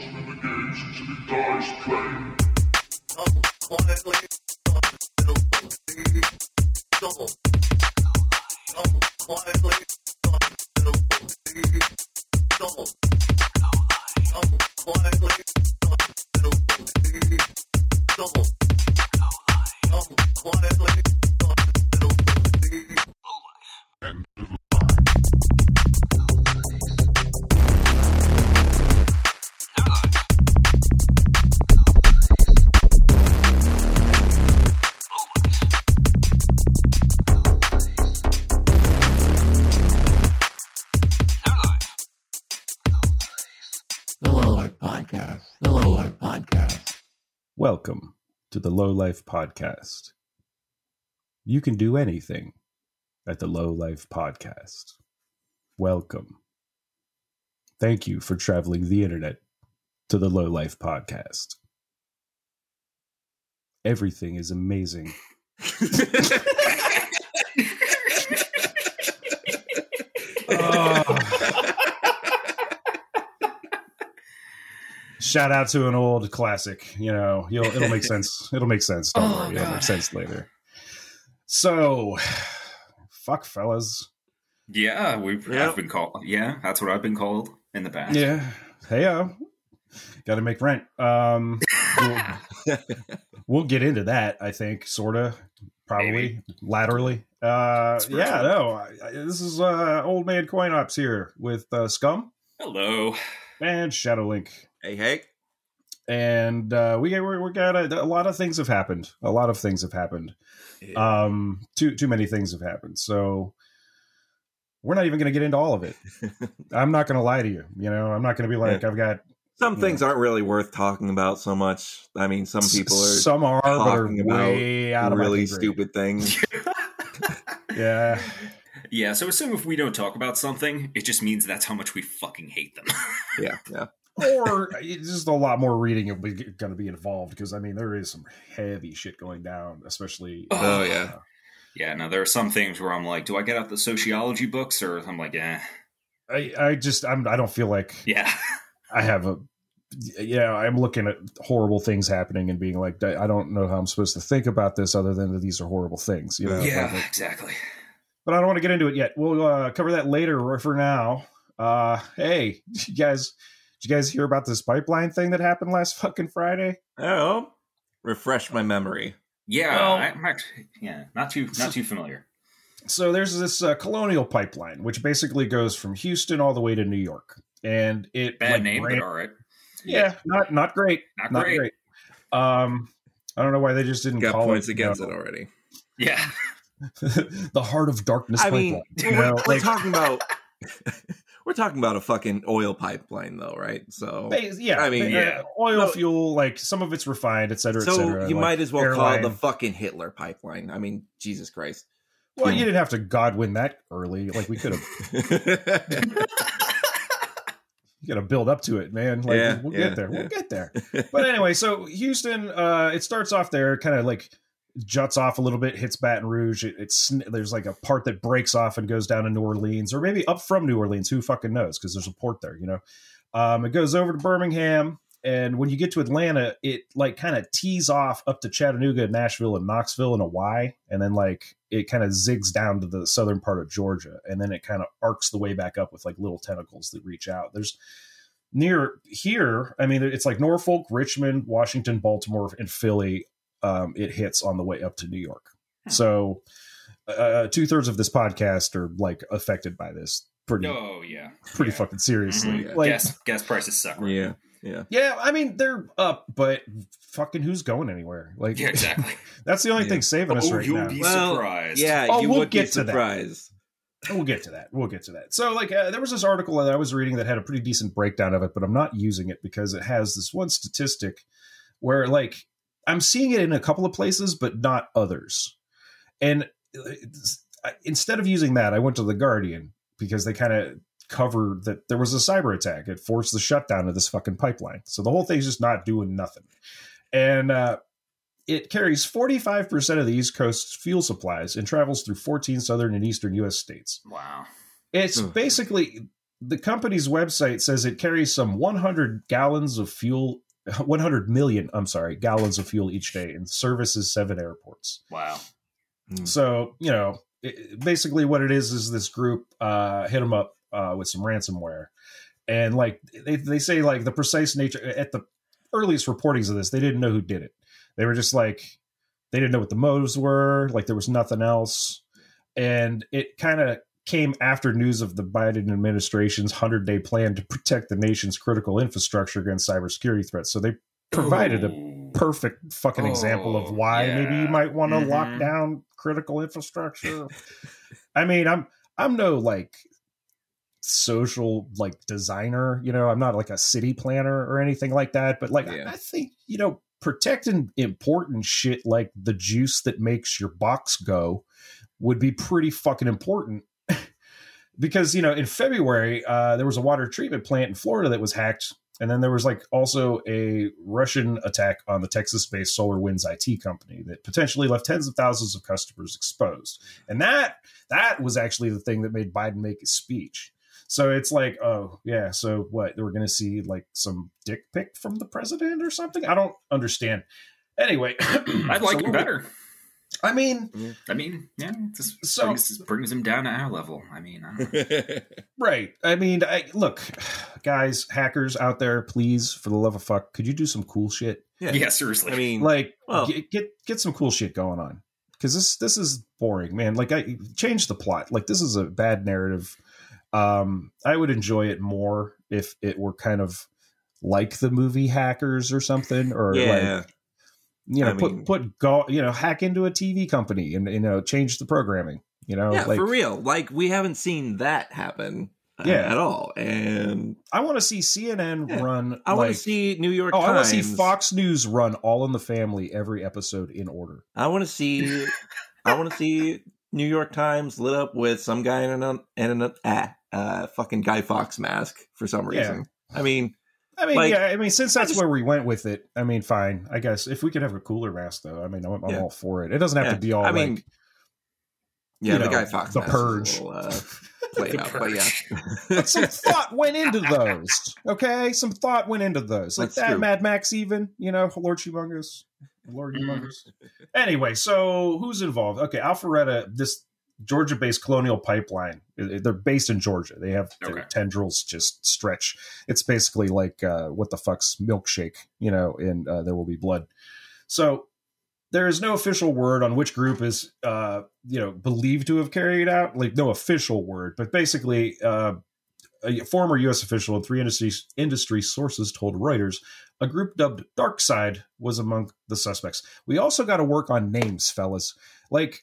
watching him engage until he dies playing. Oh, the Low Life Podcast. You can do anything at the Low Life Podcast. Welcome. Thank you for traveling the internet to the Low Life Podcast. Everything is amazing. Oh. Shout out to an old classic. You know, you'll, it'll make sense. It'll make sense. Don't Oh, worry. It'll make sense later. So, fuck, fellas. Yeah, we Yep. have been called. Yeah, that's what I've been called in the past. Yeah. Hey, I got to make rent. Um, we'll, we'll get into that. I think, sorta, probably, Maybe. laterally. Uh, yeah, no. I, I, this is uh, old man coin ops here with uh, Scum Hello. and Shadowlink. Hey, hey. and uh, we we, we got a, a lot of things have happened. A lot of things have happened. Um, too too many things have happened. So we're not even going to get into all of it. I'm not going to lie to you. You know, I'm not going to be like I've got Some Yeah. things aren't really worth talking about so much. I mean, some people are some are, but are talking about out of really stupid things. Yeah, Yeah, so assume if we don't talk about something, it just means that's how much we fucking hate them. yeah, yeah. Or just a lot more reading going to be involved because I mean there is some heavy shit going down, especially. Oh, yeah. yeah, now there are some things where I'm like, do I get out the sociology books, or I'm like, eh, I I just I'm I don't feel like yeah, I have a yeah, I'm looking at horrible things happening and being like, I don't know how I'm supposed to think about this other than that these are horrible things, you know. yeah, Like, exactly. but I don't want to get into it yet. We'll uh, cover that later. For now, uh, hey, you guys, did you guys hear about this pipeline thing that happened last fucking Friday? Oh, refresh my memory. Yeah, Well- I'm actually, yeah, not too, not too familiar. So there's this uh, colonial pipeline, which basically goes from Houston all the way to New York, and it Bad like, name, ran- but all right, yeah, not not great, not, not great. great. Um, I don't know why they just didn't Got call points it, against you it already. Yeah, the heart of darkness I mean, pipeline. you we're, know, we're like- talking about we're talking about a fucking oil pipeline, though, right? So, yeah, I mean, uh, yeah. oil No. fuel, like some of it's refined, et cetera, et so cetera. you like might as well call it the fucking Hitler pipeline. I mean, Jesus Christ. Well, you didn't have to Godwin that early. Like we could have. You got to build up to it, man. Like Yeah, we'll yeah, get there. We'll get there. But anyway, so Houston, uh, it starts off there, kind of like juts off a little bit, hits Baton Rouge. It, it's there's like a part that breaks off and goes down to New Orleans, or maybe up from New Orleans. Who fucking knows? Because there's a port there, you know. Um, it goes over to Birmingham, and when you get to Atlanta, it like kind of tees off up to Chattanooga, Nashville, and Knoxville in a Y, and then like it kind of zigs down to the southern part of Georgia, and then it kind of arcs the way back up with like little tentacles that reach out. There's near here, I mean, it's like Norfolk, Richmond, Washington, Baltimore, and Philly. Um, it hits on the way up to New York. So uh, two thirds of this podcast are like affected by this pretty oh yeah, pretty yeah. fucking seriously. Mhm. Yeah. Like, gas gas prices suck. right yeah, now. yeah. yeah, I mean they're up, but fucking who's going anywhere? Like, yeah, exactly. that's the only Yeah. thing saving us oh, right you'll now. be Well, surprised. Yeah, Oh, you we'll would get be to that. We'll get to that. We'll get to that. So, like, uh, there was this article that I was reading that had a pretty decent breakdown of it, but I'm not using it because it has this one statistic where, like, I'm seeing it in a couple of places, but not others. And uh, it's- I- instead of using that, I went to the Guardian because they kind of covered that there was a cyber attack. It forced the shutdown of this fucking pipeline. So the whole thing's just not doing nothing. And uh, it carries 45% of the East Coast's fuel supplies and travels through 14 southern and eastern U.S. states. Wow. It's Ugh. basically the company's website says it carries some 100 gallons of fuel 100 million i'm sorry gallons of fuel each day and services seven airports. Wow. so you know it, basically what it is is this group uh hit them up uh with some ransomware. And like they, they say like the precise nature at the earliest reportings of this they didn't know who did it. They were just like they didn't know what the motives were like there was nothing else. And it kind of came after news of the biden administration's 100-day plan to protect the nation's critical infrastructure against cybersecurity threats so they provided a perfect fucking example of Oh, why maybe you might want to lock Mhm. down critical infrastructure. I mean, I'm I'm no like social like designer, you know, I'm not like a city planner or anything like that, but like I- I think, you know, protecting important shit like the juice that makes your box go would be pretty fucking important. Because, you know, in February, uh, there was a water treatment plant in Florida that was hacked and then there was like also a Russian attack on the Texas based Solar Winds IT company that potentially left tens of thousands of customers exposed. And that that was actually the thing that made Biden make his speech. So it's like, oh yeah, so what? We're going to see like some dick pic from the president or something? I don't understand. Anyway, I like so him better. I mean, I mean, yeah, this So- brings, brings him down to our level. I mean, I don't know. right. I mean, I look, guys, hackers out there, please, for the love of fuck, could you do some cool shit? yeah. yeah, seriously. I mean, like Well- get, get get some cool shit going on because this this is boring man like i change the plot like this is a bad narrative um i would enjoy it more if it were kind of like the movie hackers or something or yeah. like you know I put mean- put go you know hack into a tv company and you know change the programming you know yeah, like for real. Like we haven't seen that happen uh, Yeah. at all. And i want to see cnn Yeah. run I want to see New York oh i want to see fox news run all in the family every episode in order I want to see. I want to see New York Times lit up with some guy in an in an ah, uh, fucking Guy Fawkes mask for some Yeah. reason. I mean, I mean, Like, yeah. I mean, since that's just- where we went with it, I mean, fine. I guess if we could have a cooler mask, though, I mean, I'm, I'm Yeah. all for it. It doesn't have Yeah. to be all. I mean, like, yeah, you the know, Guy Fawkes the mask is a purge. little, uh, played The out, but yeah. purge. some thought went into those. Okay, some thought went into those. Like That's that true. Mad Max, even you know, Lord Humungus, Lord Mhm. Humungus. Anyway, so who's involved? Okay, Alpharetta, this Georgia-based colonial Pipeline. They're based in Georgia. They have Okay. tendrils just stretch. It's basically like uh, what the fuck's milkshake, you know, in uh, There Will Be Blood. So there is no official word on which group is, uh, you know, believed to have carried out. Like no official word, but basically, uh, a former U.S. official and three industry industry sources told Reuters a group dubbed Dark Side was among the suspects. We also got to work on names, fellas. Like,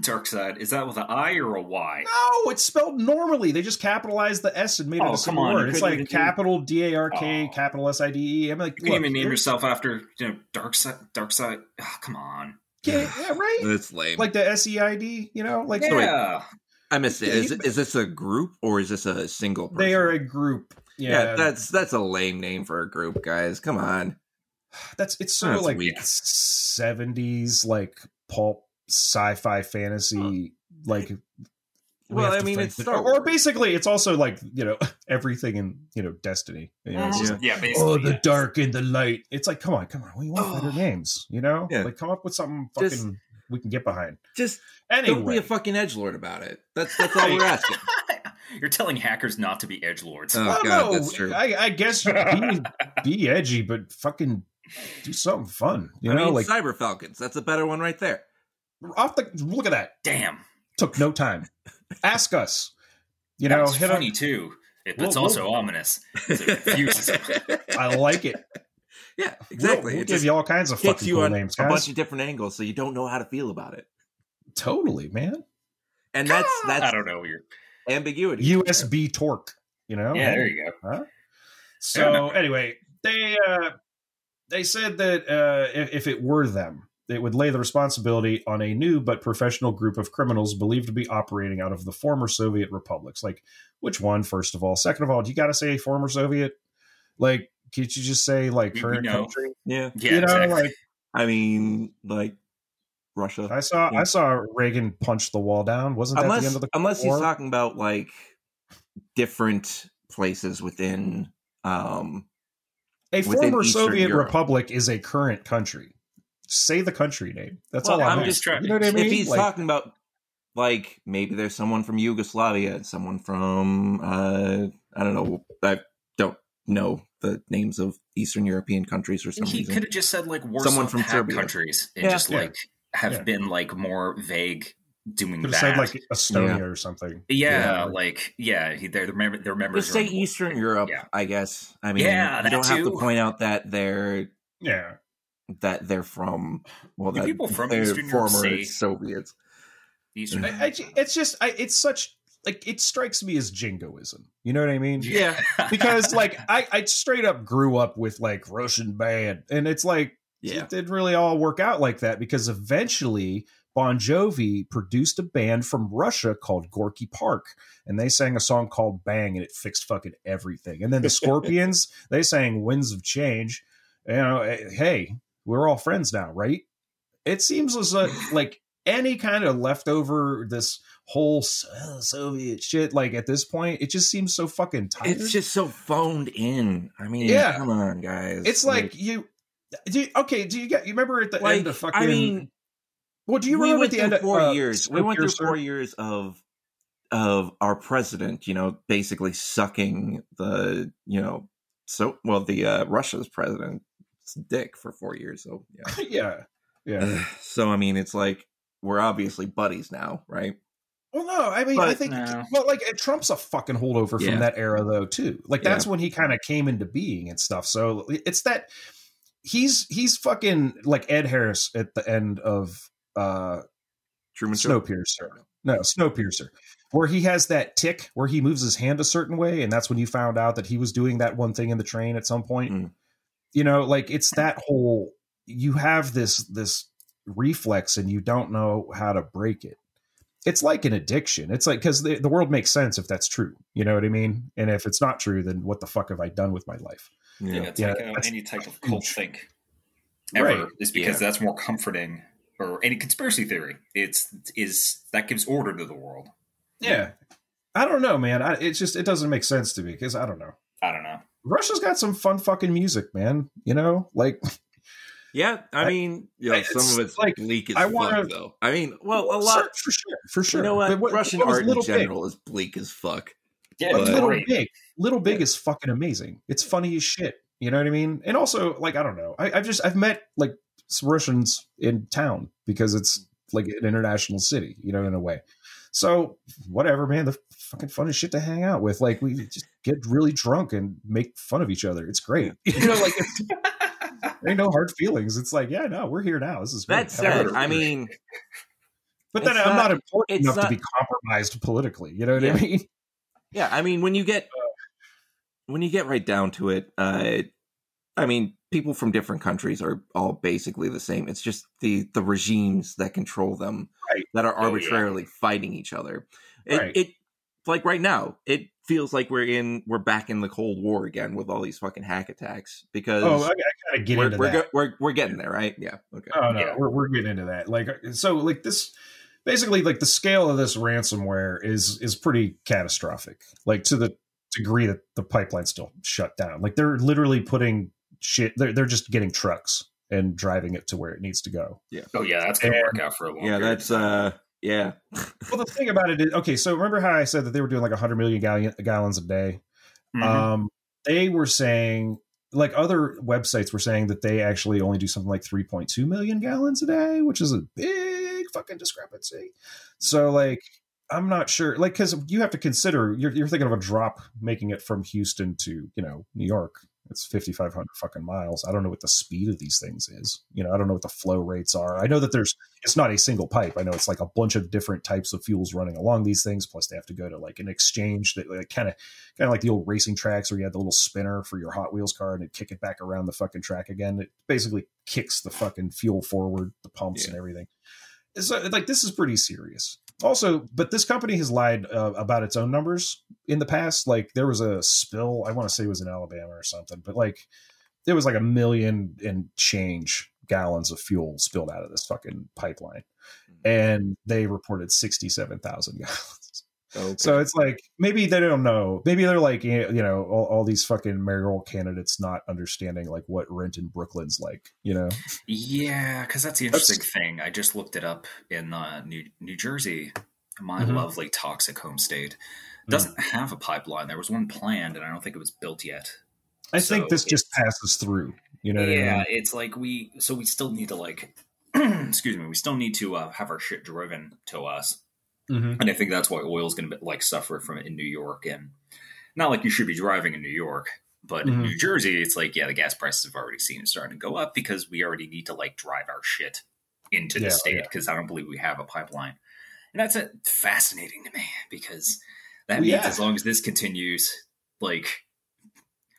Dark side. Is that with an I or a Y? no, it's spelled normally. They just capitalized the S and made it Oh, a come single on, word. It's like capital D A R K, Oh. capital S I D E. I'm like, You can look, even name there's- yourself after you know Dark side. Dark side. Oh, ah, come on. Yeah, yeah, right. That's lame. Like the S E I D. You know, like Yeah. I missed it. Is, is this a group or is this a single? Person? they are a group. Yeah, Yeah, that's that's a lame name for a group, guys. Come on. that's it's so That's like weak. seventies like pulp sci-fi fantasy uh, like we Well, I mean, it's that- Star or, basically it's also like you know everything in you know Destiny. You know, it's just Yeah. like, Yeah. Basically. oh, the yeah. dark and the light. It's like, come on, come on. We want better Oh. names, you know? Yeah. Like, come up with something fucking Just- we can get behind. Just don't be a fucking edge lord about it. That's that's all we're asking. You're telling hackers not to be edge lords. Oh, well, God, no, that's true. I, I guess you be, be edgy, but fucking do something fun. You I know, mean, like Cyber Falcons. That's a better one right there. Off the look at that. Damn. Took no time. Ask us. You that know, was hit funny up. too. It, We'll- it's also ominous. It confuses. I like it. Yeah, exactly. We'll, we'll it give you all kinds of fucking you cool on names, a bunch of different angles, so you don't know how to feel about it. totally, man. And that's that's I don't know. You're, ambiguity. USB torque. You know. yeah, there you go. Fair So anyway, they uh, they said that uh, if, if it were them, it would lay the responsibility on a new but professional group of criminals believed to be operating out of the former Soviet republics. Like, which one? First of all, second of all, do you got to say a former Soviet? Like, can't you just say like We- we current know. country? Yeah, Yeah, you know, exactly. like I mean, like Russia. I saw Yeah. I saw Reagan punch the wall down. Wasn't that the end of the unless war? he's talking about like different places within. Um, A Within former Eastern Soviet Europe. republic is a current country. Say the country name. That's Well, all I'm, I'm just trying- You know what I mean? if he's Like, talking about like maybe there's someone from Yugoslavia and someone from uh I don't know I don't know the names of Eastern European countries or some he reason. could have just said like Warsaw Someone from Pact Serbia. countries and Yeah. just Yeah. like have Yeah. been like more vague doing could that. have said like Estonia or something. yeah, Yeah. like yeah, he, their their mem- their members Just say Eastern Europe, Yeah. I guess. I mean, Yeah, you don't have to point out that they're Yeah. That they're from well, Do that people from they're Eastern Europe former say- Soviets. Eastern. I, I, it's just, I, it's such, like, it strikes me as jingoism. You know what I mean? Yeah, Because, like, I, I straight up grew up with, like, Russian band. And it's like, yeah. it didn't really all work out like that because eventually Bon Jovi produced a band from Russia called Gorky Park, and they sang a song called Bang, and it fixed fucking everything. And then the Scorpions, they sang Winds of Change. You know, eh, hey, we're all friends now, right? It seems as a, like any kind of leftover this whole So- Soviet shit. Like at this point, it just seems so fucking tired. It's just so phoned in. I mean, Yeah. come on, guys. It's like you. Do you, okay, do you get? You remember at the like, end of fucking? I mean, well, do you remember went at the end of four uh, years. We went through four years of of our president, you know, basically sucking the, you know, so well the uh, Russia's president's dick for four years. So yeah. yeah, yeah. so I mean, it's like we're obviously buddies now, right? Well, no, I mean, I think, No. well, like Trump's a fucking holdover Yeah. from that era, though, too. Like that's when he kind of came into being and stuff. So it's that he's he's fucking like Ed Harris at the end of uh Truman Show. Snowpiercer. No, Snowpiercer, where he has that tick where he moves his hand a certain way, and that's when you found out that he was doing that one thing in the train at some point. Mm. You know, like it's that whole you have this this reflex and you don't know how to break it. It's like an addiction. It's like because the, the world makes sense if that's true. You know what I mean? And if it's not true, then what the fuck have I done with my life? yeah, Yeah. it's Yeah, like uh, any type of cult think ever Right. is because Yeah. that's more comforting. Or any conspiracy theory, it's is that gives order to the world. Yeah, I don't know, man. I, it's just it doesn't make sense to me because I don't know. I don't know. Russia's got some fun fucking music, man. You know, like Yeah, I I- mean, you know, some of it's like, bleak as I fuck, wanna- though. I mean, well, a lot. for sure, for sure. You know what? But Russian what art in Little Big? general is bleak as fuck. Yeah, But But- Little great. Big, Little Big is fucking amazing. It's funny as shit. You know what I mean? And also, like, I don't know. I, I've just I've met like some Russians in town because it's like an international city. You know, in a way. So whatever, man. The fucking fun as shit to hang out with. Like we just get really drunk and make fun of each other. It's great. You know, like it's, ain't no hard feelings. It's like, yeah, no, we're here now. This is great. That said, However- I mean, but then I'm not- not important enough not- to be compromised politically. You know what Yeah. I mean? yeah, I mean, when you get when you get right down to it, uh, I mean, people from different countries are all basically the same. It's just the the regimes that control them Right. that are Oh, yeah. arbitrarily fighting each other. It, Right. it like right now, it feels like we're in we're back in the Cold War again with all these fucking hack attacks because Oh, I, I kind of get we're into we're, that. go- we're we're getting there, right? Yeah. Okay. Oh no, Yeah. we're we're getting into that. Like so, like this, basically, like the scale of this ransomware is is pretty catastrophic. Like to the degree that the pipeline's still shut down. Like they're literally putting shit. They're they're just getting trucks and driving it to where it needs to go. Yeah. Oh yeah, that's gonna And- work out for a long. yeah, period that's uh yeah. Well, the thing about it is, okay. So remember how I said that they were doing like 100 million gallon, gallons a day? Mhm. Um, they were saying, like other websites were saying that they actually only do something like 3.2 million gallons a day, which is a big fucking discrepancy. So, like, I'm not sure, like, because you have to consider you're, you're thinking of a drop making it from Houston to you know New York. It's 5,500 fucking miles. I don't know what the speed of these things is. You know, I don't know what the flow rates are. I know that there's, it's not a single pipe. I know it's like a bunch of different types of fuels running along these things. Plus, they have to go to like an exchange that like, kind of kind of like the old racing tracks where you had the little spinner for your Hot Wheels car and it kick it back around the fucking track again. It basically kicks the fucking fuel forward, the pumps and everything. So uh, like this is pretty serious. Also, but this company has lied uh, about its own numbers in the past. Like there was a spill, I want to say it was in Alabama or something, but like there was like a million and change gallons of fuel spilled out of this fucking pipeline. And they reported 67,000 gallons. Okay. So it's like maybe they don't know. Maybe they're like you know all, all these fucking mayoral candidates not understanding like what rent in Brooklyn's like. You know, Yeah, because that's the interesting thing. I just looked it up in uh, New New Jersey. My Mhm. lovely toxic home state doesn't have a pipeline. There was one planned, and I don't think it was built yet. I So think this just passes through. You know, what I yeah, mean? it's like we so we still need to like excuse me, we still need to uh, have our shit driven to us, Mhm. and I think that's why oil is going to like suffer from it in New York, and not like you should be driving in New York. But in Mhm. New Jersey, it's like, yeah, the gas prices have already seen it starting to go up because we already need to like drive our shit into the Yeah, state yeah. because I don't believe we have a pipeline. And that's uh, fascinating to me because that means yeah. as long as this continues, like,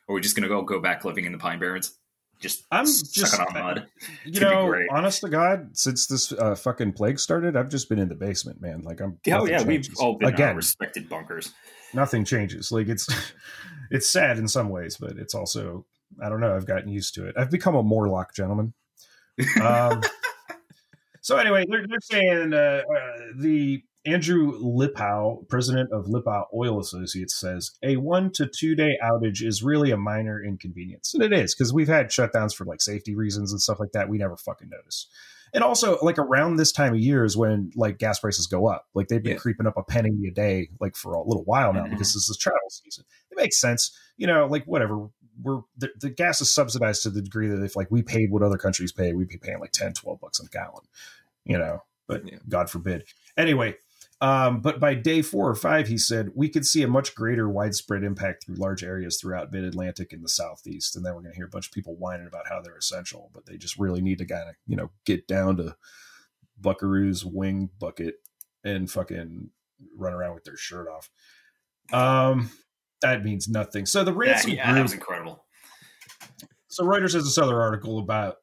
are we just going to go go back living in the Pine Barrens? Just I'm just- on mud. You It's gonna be know, honest to God, since this uh, fucking plague started, I've just been in the basement, man. Like I'm. Oh yeah, we've all been again. respected bunkers. nothing changes. Like it's it's sad in some ways, but it's also I don't know. I've gotten used to it. I've become a Morlock gentleman. Um, so anyway, they're, they're saying uh, uh, the Andrew Lipow, president of Lipow Oil Associates, says a one to two day outage is really a minor inconvenience, and it is because we've had shutdowns for like safety reasons and stuff like that. We never fucking notice. And also, like around this time of year is when like gas prices go up. Like they've been Yeah. creeping up a penny a day, like for a little while now, Mhm. because this is travel season. It makes sense, you know. Like whatever, we're the, the gas is subsidized to the degree that if like we paid what other countries pay, we'd be paying like 10, 12 bucks a gallon, you know. But Yeah. God forbid. Anyway, um, but by day four or five, he said we could see a much greater widespread impact through large areas throughout mid Atlantic and the Southeast. And then we're going to hear a bunch of people whining about how they're essential, but they just really need to kind of, you know, get down to Buckaroo's wing bucket and fucking run around with their shirt off. Um, that means nothing. So the Yeah, ransom yeah, that group was incredible. so Reuters has this other article about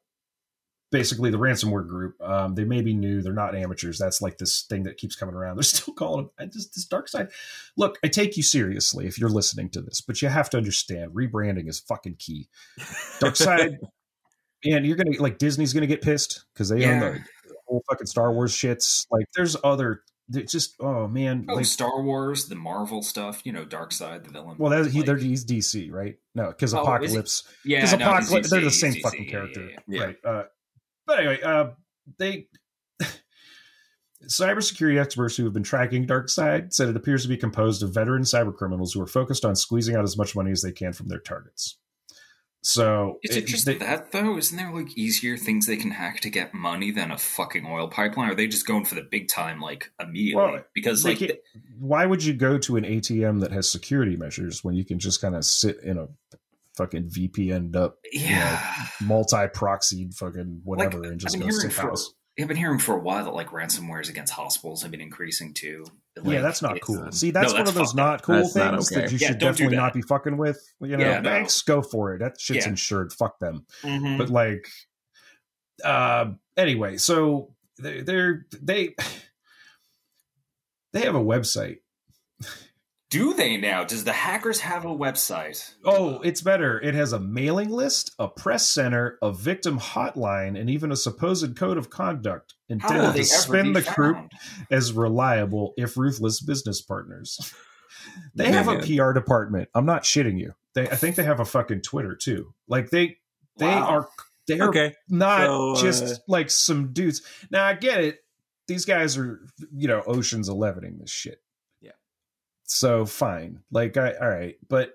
basically the ransomware group. Um, they may be new; they're not amateurs. That's like this thing that keeps coming around. They're still calling them I just this dark side. Look, I take you seriously if you're listening to this, but you have to understand rebranding is fucking key. Dark side, and you're gonna like Disney's gonna get pissed because they own the whole fucking Star Wars shits. Like, there's other. It's just oh man, Oh, like Star Wars, the Marvel stuff, you know, Dark Side, the villain. well, that, he, like- he's DC, right? No, because Oh? Apocalypse. yeah, no, Apocalypse, they're the same fucking DC, character, yeah, yeah. Yeah. right? Uh, but anyway, uh, they cybersecurity experts who have been tracking DarkSide said it appears to be composed of veteran cybercriminals who are focused on squeezing out as much money as they can from their targets. So Is it just they- that though? Isn't there like easier things they can hack to get money than a fucking oil pipeline? Are they just going for the big time like immediately? Well, because like why would you go to an ATM that has security measures when you can just kind of sit in a fucking VPN up, yeah, multi proxied fucking whatever, and just I've go been hearing for house? I've been hearing for a while that like ransomwares against hospitals have been increasing too. yeah, that's not cool. See, that's, No, one that's of those not cool That's not things okay. that you Yeah, should definitely not be fucking with. You know, Yeah, no. banks go for it. That shit's Yeah. insured. Fuck them. Mhm. But like, uh, anyway, so they- they're they they have a website. Do they now? Does the hackers have a website? Oh, it's better. It has a mailing list, a press center, a victim hotline, and even a supposed code of conduct intended to spin be the group as reliable if ruthless business partners. They have a PR department. I'm not shitting you. They, I think they have a fucking Twitter too. Like they, they Wow. are, they are Okay. not So, uh, just like some dudes. Now I get it. These guys are, you know, Ocean's Elevening this shit. Yeah. So fine. Like I, all right, but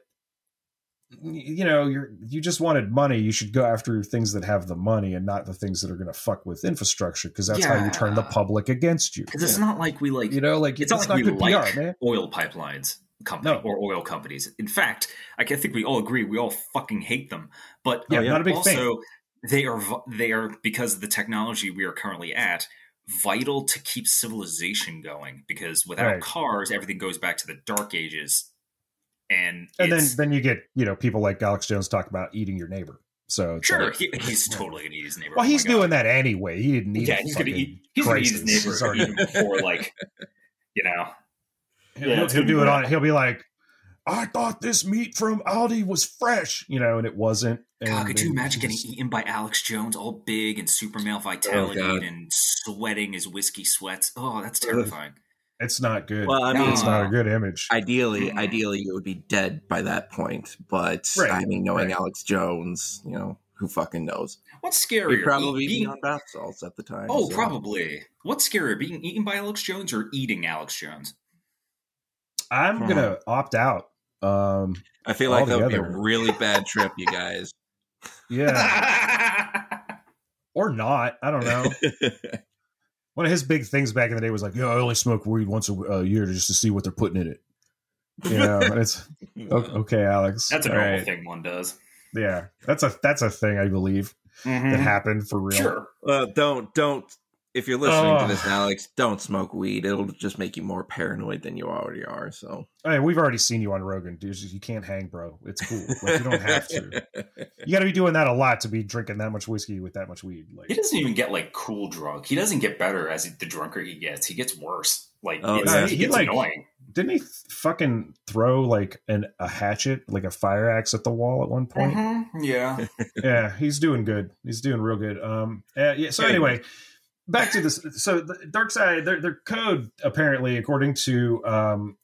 you know, you're you just wanted money. You should go after things that have the money and not the things that are going to fuck with infrastructure because that's how you turn the public against you. Because it's not like we like You know, like it's, not like we good like PR, man. oil pipelines company No. or oil companies. In fact, I think we all agree we all fucking hate them. But Yeah, yeah. not a big also fan. they are they are because of the technology we are currently at vital to keep civilization going because without Right. cars everything goes back to the dark ages and And then then you get you know people like Alex Jones talk about eating your neighbor. So sure like- he, he's totally gonna eat his neighbor well, Oh my he's God. doing that anyway. He didn't need. yeah he's gonna eat he's gonna eat his crisis. He's neighbor even before like you know He'll, Yeah, he'll gonna do it rough. on. He'll be like, "I thought this meat from Aldi was fresh," you know, and it wasn't. And God, could you imagine he getting eaten by Alex Jones, all big and super male vitality God. and sweating his whiskey sweats? Oh, that's terrifying. It's not good. Well, I mean, it's not a good image. ideally, Mhm. ideally, you would be dead by that point. But Right, I mean, knowing right. Alex Jones, you know, who fucking knows? What's He'd scarier? probably being- on bath salts at the time. oh, so- probably. What's scarier, being eaten by Alex Jones or eating Alex Jones? I'm Hmm. gonna opt out. Um, I feel like that would be a really bad trip, you guys. yeah, or not. I don't know. One of his big things back in the day was like, "Yeah, I only smoke weed once a a year just to see what they're putting in it." You know, and it's o- okay, Alex. That's a normal right. thing one does. Yeah, that's a that's a thing I believe that happened for real. Sure. Uh, don't don't. If you're listening to Oh. this, Alex, don't smoke weed. It'll just make you more paranoid than you already are. So I mean, we've already seen you on Rogan, dude. You can't hang, bro. It's cool. Like you don't have to. You got to be doing that a lot to be drinking that much whiskey with that much weed. Like He doesn't even get like cool drunk. He doesn't get better as he, the drunker he gets. He gets worse. Like Oh, it's, yeah. he He, gets like- annoying. didn't he fucking throw like an a hatchet, like a fire axe at the wall at one point? Mhm, Yeah. yeah, he's doing good. He's doing real good. Um, uh, yeah. So anyway, back to this. So the dark side, their their code apparently, according to um,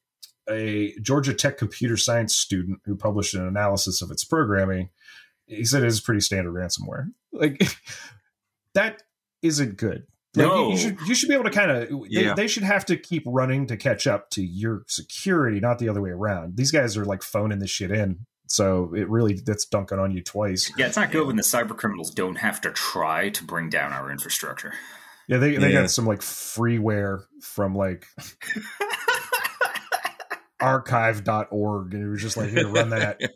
a Georgia Tech computer science student who published an analysis of its programming, he said it is pretty standard ransomware. Like that isn't good. Like, you- No. you should you should be able to kind of they, Yeah. they should have to keep running to catch up to your security, not the other way around. These guys are like phoning this shit in, so it really that's dunking on you twice. Yeah, it's not good when the cyber criminals don't have to try to bring down our infrastructure. Yeah, they they Yeah. got some like freeware from like archive.org and it was just like here run that.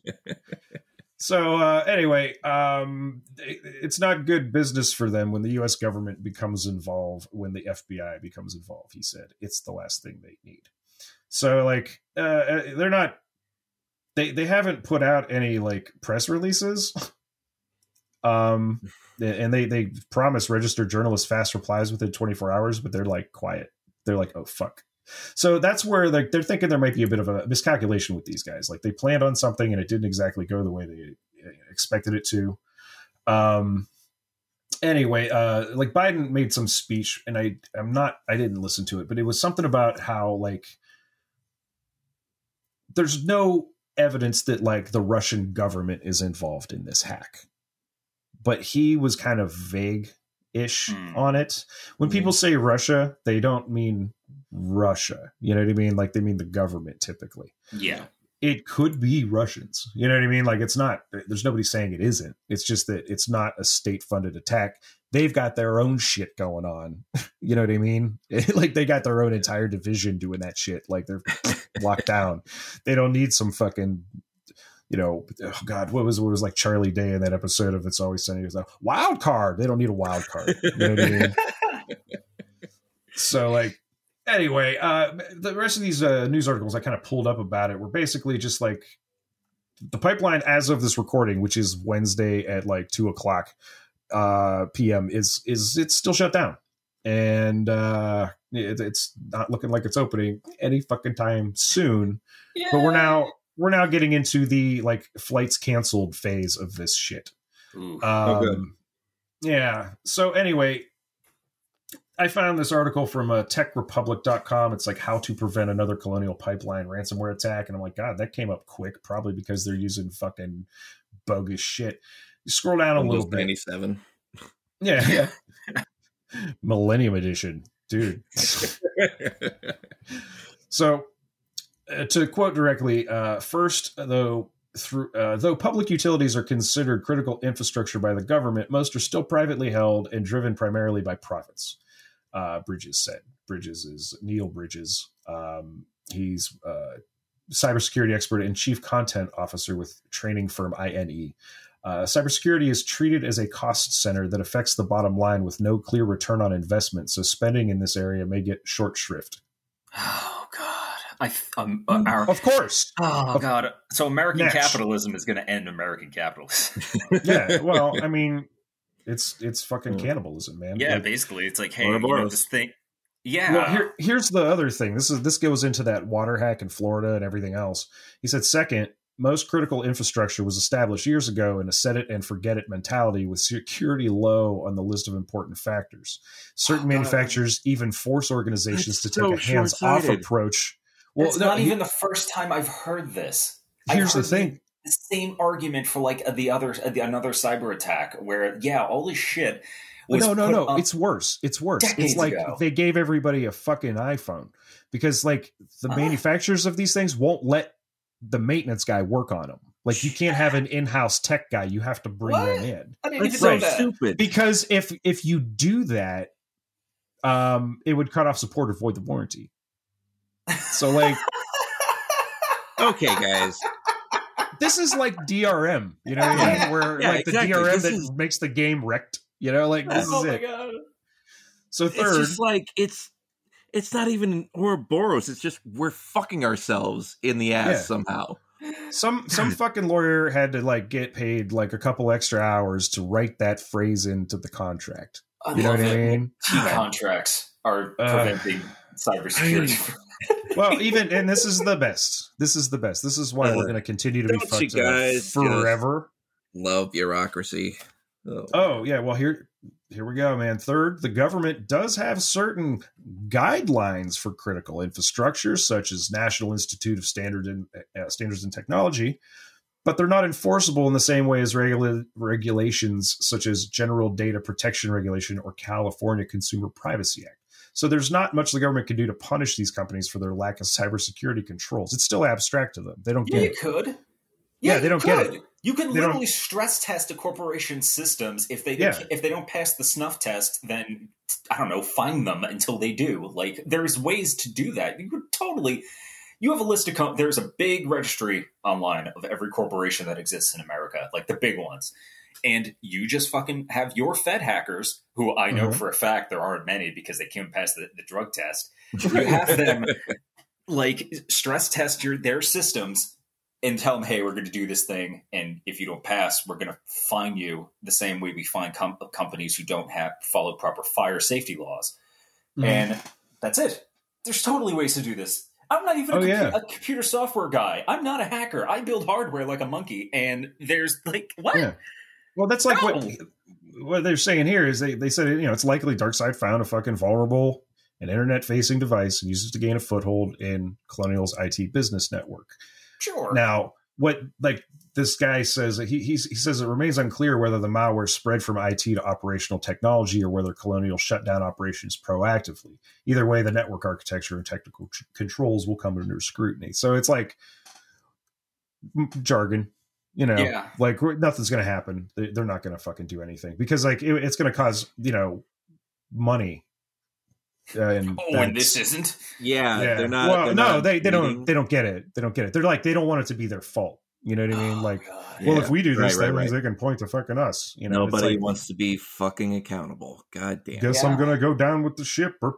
So uh anyway, um it- it's not good business for them when the US government becomes involved, when the FBI becomes involved, he said. It's the last thing they need. So like uh uh, they're not they they haven't put out any like press releases. Um and they they promise registered journalists fast replies within 24 hours, but they're like quiet. They're like, oh fuck. So that's where they're, they're thinking there might be a bit of a miscalculation with these guys. Like they planned on something and it didn't exactly go the way they uh, expected it to. Um. Anyway, uh, like Biden made some speech, and I I'm not I didn't listen to it, but it was something about how like there's no evidence that like the Russian government is involved in this hack, but he was kind of vague ish Hmm. on it. When people say Russia, they don't mean Russia. You know what I mean? Like they mean the government typically. Yeah. It could be Russians. You know what I mean? Like it's not, there's nobody saying it isn't. It's just that it's not a state funded attack. They've got their own shit going on. You know what I mean? like they got their own entire division doing that shit. Like they're locked down. They don't need some fucking you know, oh God, what was what was like Charlie Day in that episode of It's Always Sunny? It was like wild card. They don't need a wild card. You know what I mean? so like anyway uh the rest of these uh, news articles i kind of pulled up about it were basically just like the pipeline as of this recording which is wednesday at like 2 o'clock uh pm is is it's still shut down and uh it, it's not looking like it's opening any fucking time soon but we're now we're now getting into the like flights canceled phase of this shit Ooh. um, good. Yeah. So anyway, I found this article from uh, techrepublic.com. It's like how to prevent another colonial pipeline ransomware attack. And I'm like, God, that came up quick, probably because they're using fucking bogus shit. You scroll down a little bit. 97. Yeah. yeah. Millennium Edition. Dude. So, uh, to quote directly, uh, first, though, through uh, though public utilities are considered critical infrastructure by the government, most are still privately held and driven primarily by profits. Uh, Bridges said. Bridges is Neil Bridges. Um, he's a cybersecurity expert and chief content officer with training firm INE. Uh, cybersecurity is treated as a cost center that affects the bottom line with no clear return on investment, so spending in this area may get short shrift. Oh God. I um, uh, our, Of course. oh God. So American Nash. capitalism is going to end American capitalism. Yeah. Well, I mean, it's it's fucking Mm. cannibalism, man. yeah, Like, basically, it's like, hey, you know, this thing. Yeah. Well, here, here's the other thing. This is this goes into that water hack in Florida and everything else. He said, second, most critical infrastructure was established years ago in a set it and forget it mentality with security low on the list of important factors. Certain Oh, manufacturers even force organizations That's to take so a hands off approach. Well, Well, it's no, not he- even the first time I've heard this. I've here's the thing. The same argument for like the other uh, the, another cyber attack where yeah, all this shit. Was no, no, put no. It's worse. It's worse. It's like ago. they gave everybody a fucking iPhone because like the Ah. manufacturers of these things won't let the maintenance guy work on them. Like you can't have an in-house tech guy. You have to bring What? them in. I didn't That's even so that. stupid. Because if if you do that, um, it would cut off support or void the warranty. So like okay, guys. this is like DRM, you know what I mean? Where Yeah, like exactly. the DRM This that is- makes the game wrecked. You know, like this oh is my it. god. So It's third, just like it's it's not even Ouroboros. It's just we're fucking ourselves in the ass Yeah. somehow. some some fucking lawyer had to like get paid like a couple extra hours to write that phrase into the contract. I You know love what I mean? Key contracts are Uh, preventing cybersecurity. Well, even and this is the best. This is the best. This is why we're Uh, going to continue to be fucked guys forever. Love bureaucracy. Oh. Oh yeah, well here here we go, man. Third, the government does have certain guidelines for critical infrastructure, such as National Institute of Standard and uh, Standards and Technology, but they're not enforceable in the same way as regula- regulations such as General Data Protection Regulation or California Consumer Privacy Act. So there's not much the government can do to punish these companies for their lack of cybersecurity controls. It's still abstract to them. They don't Yeah, get you it. could. Yeah, they don't get it. You can They don't- literally stress test a corporation's systems. If they Yeah. if they don't pass the snuff test, then I don't know, fine them until they do. Like there's ways to do that. You could totally. You have a list of com- there's a big registry online of every corporation that exists in America, like the big ones. And you just fucking have your Fed hackers, who I know Mhm. for a fact there aren't many because they can't pass the, the drug test. You have them like stress test your their systems and tell them, hey, we're going to do this thing, and if you don't pass, we're going to fine you the same way we fine com- companies who don't have follow proper fire safety laws. Mhm. And that's it. There's totally ways to do this. I'm not even a, Oh, compu- yeah. a computer software guy. I'm not a hacker. I build hardware like a monkey. And there's like what? Yeah. Well, that's like what No. what they're saying here is they, they said you know it's likely DarkSide found a fucking vulnerable and internet facing device and uses it to gain a foothold in Colonial's IT business network. Sure. Now, what like this guy says he he's, he says it remains unclear whether the malware spread from IT to operational technology or whether Colonial shut down operations proactively. Either way, the network architecture and technical ch- controls will come under scrutiny. So it's like jargon, you know, Yeah. like nothing's going to happen. They- They're not going to fucking do anything because like it, it's going to cause you know money. Uh, and oh, and this isn't. Yeah, yeah. they're not. well, they're no, not they they reading. don't they don't get it. They don't get it. They're like they don't want it to be their fault. You know what I mean? Oh, like, God. well, Yeah. if we do this, right, that means right. they can point to fucking us. You know, Nobody like, wants to be fucking accountable. God damn. Guess Yeah. I'm gonna go down with the ship. So,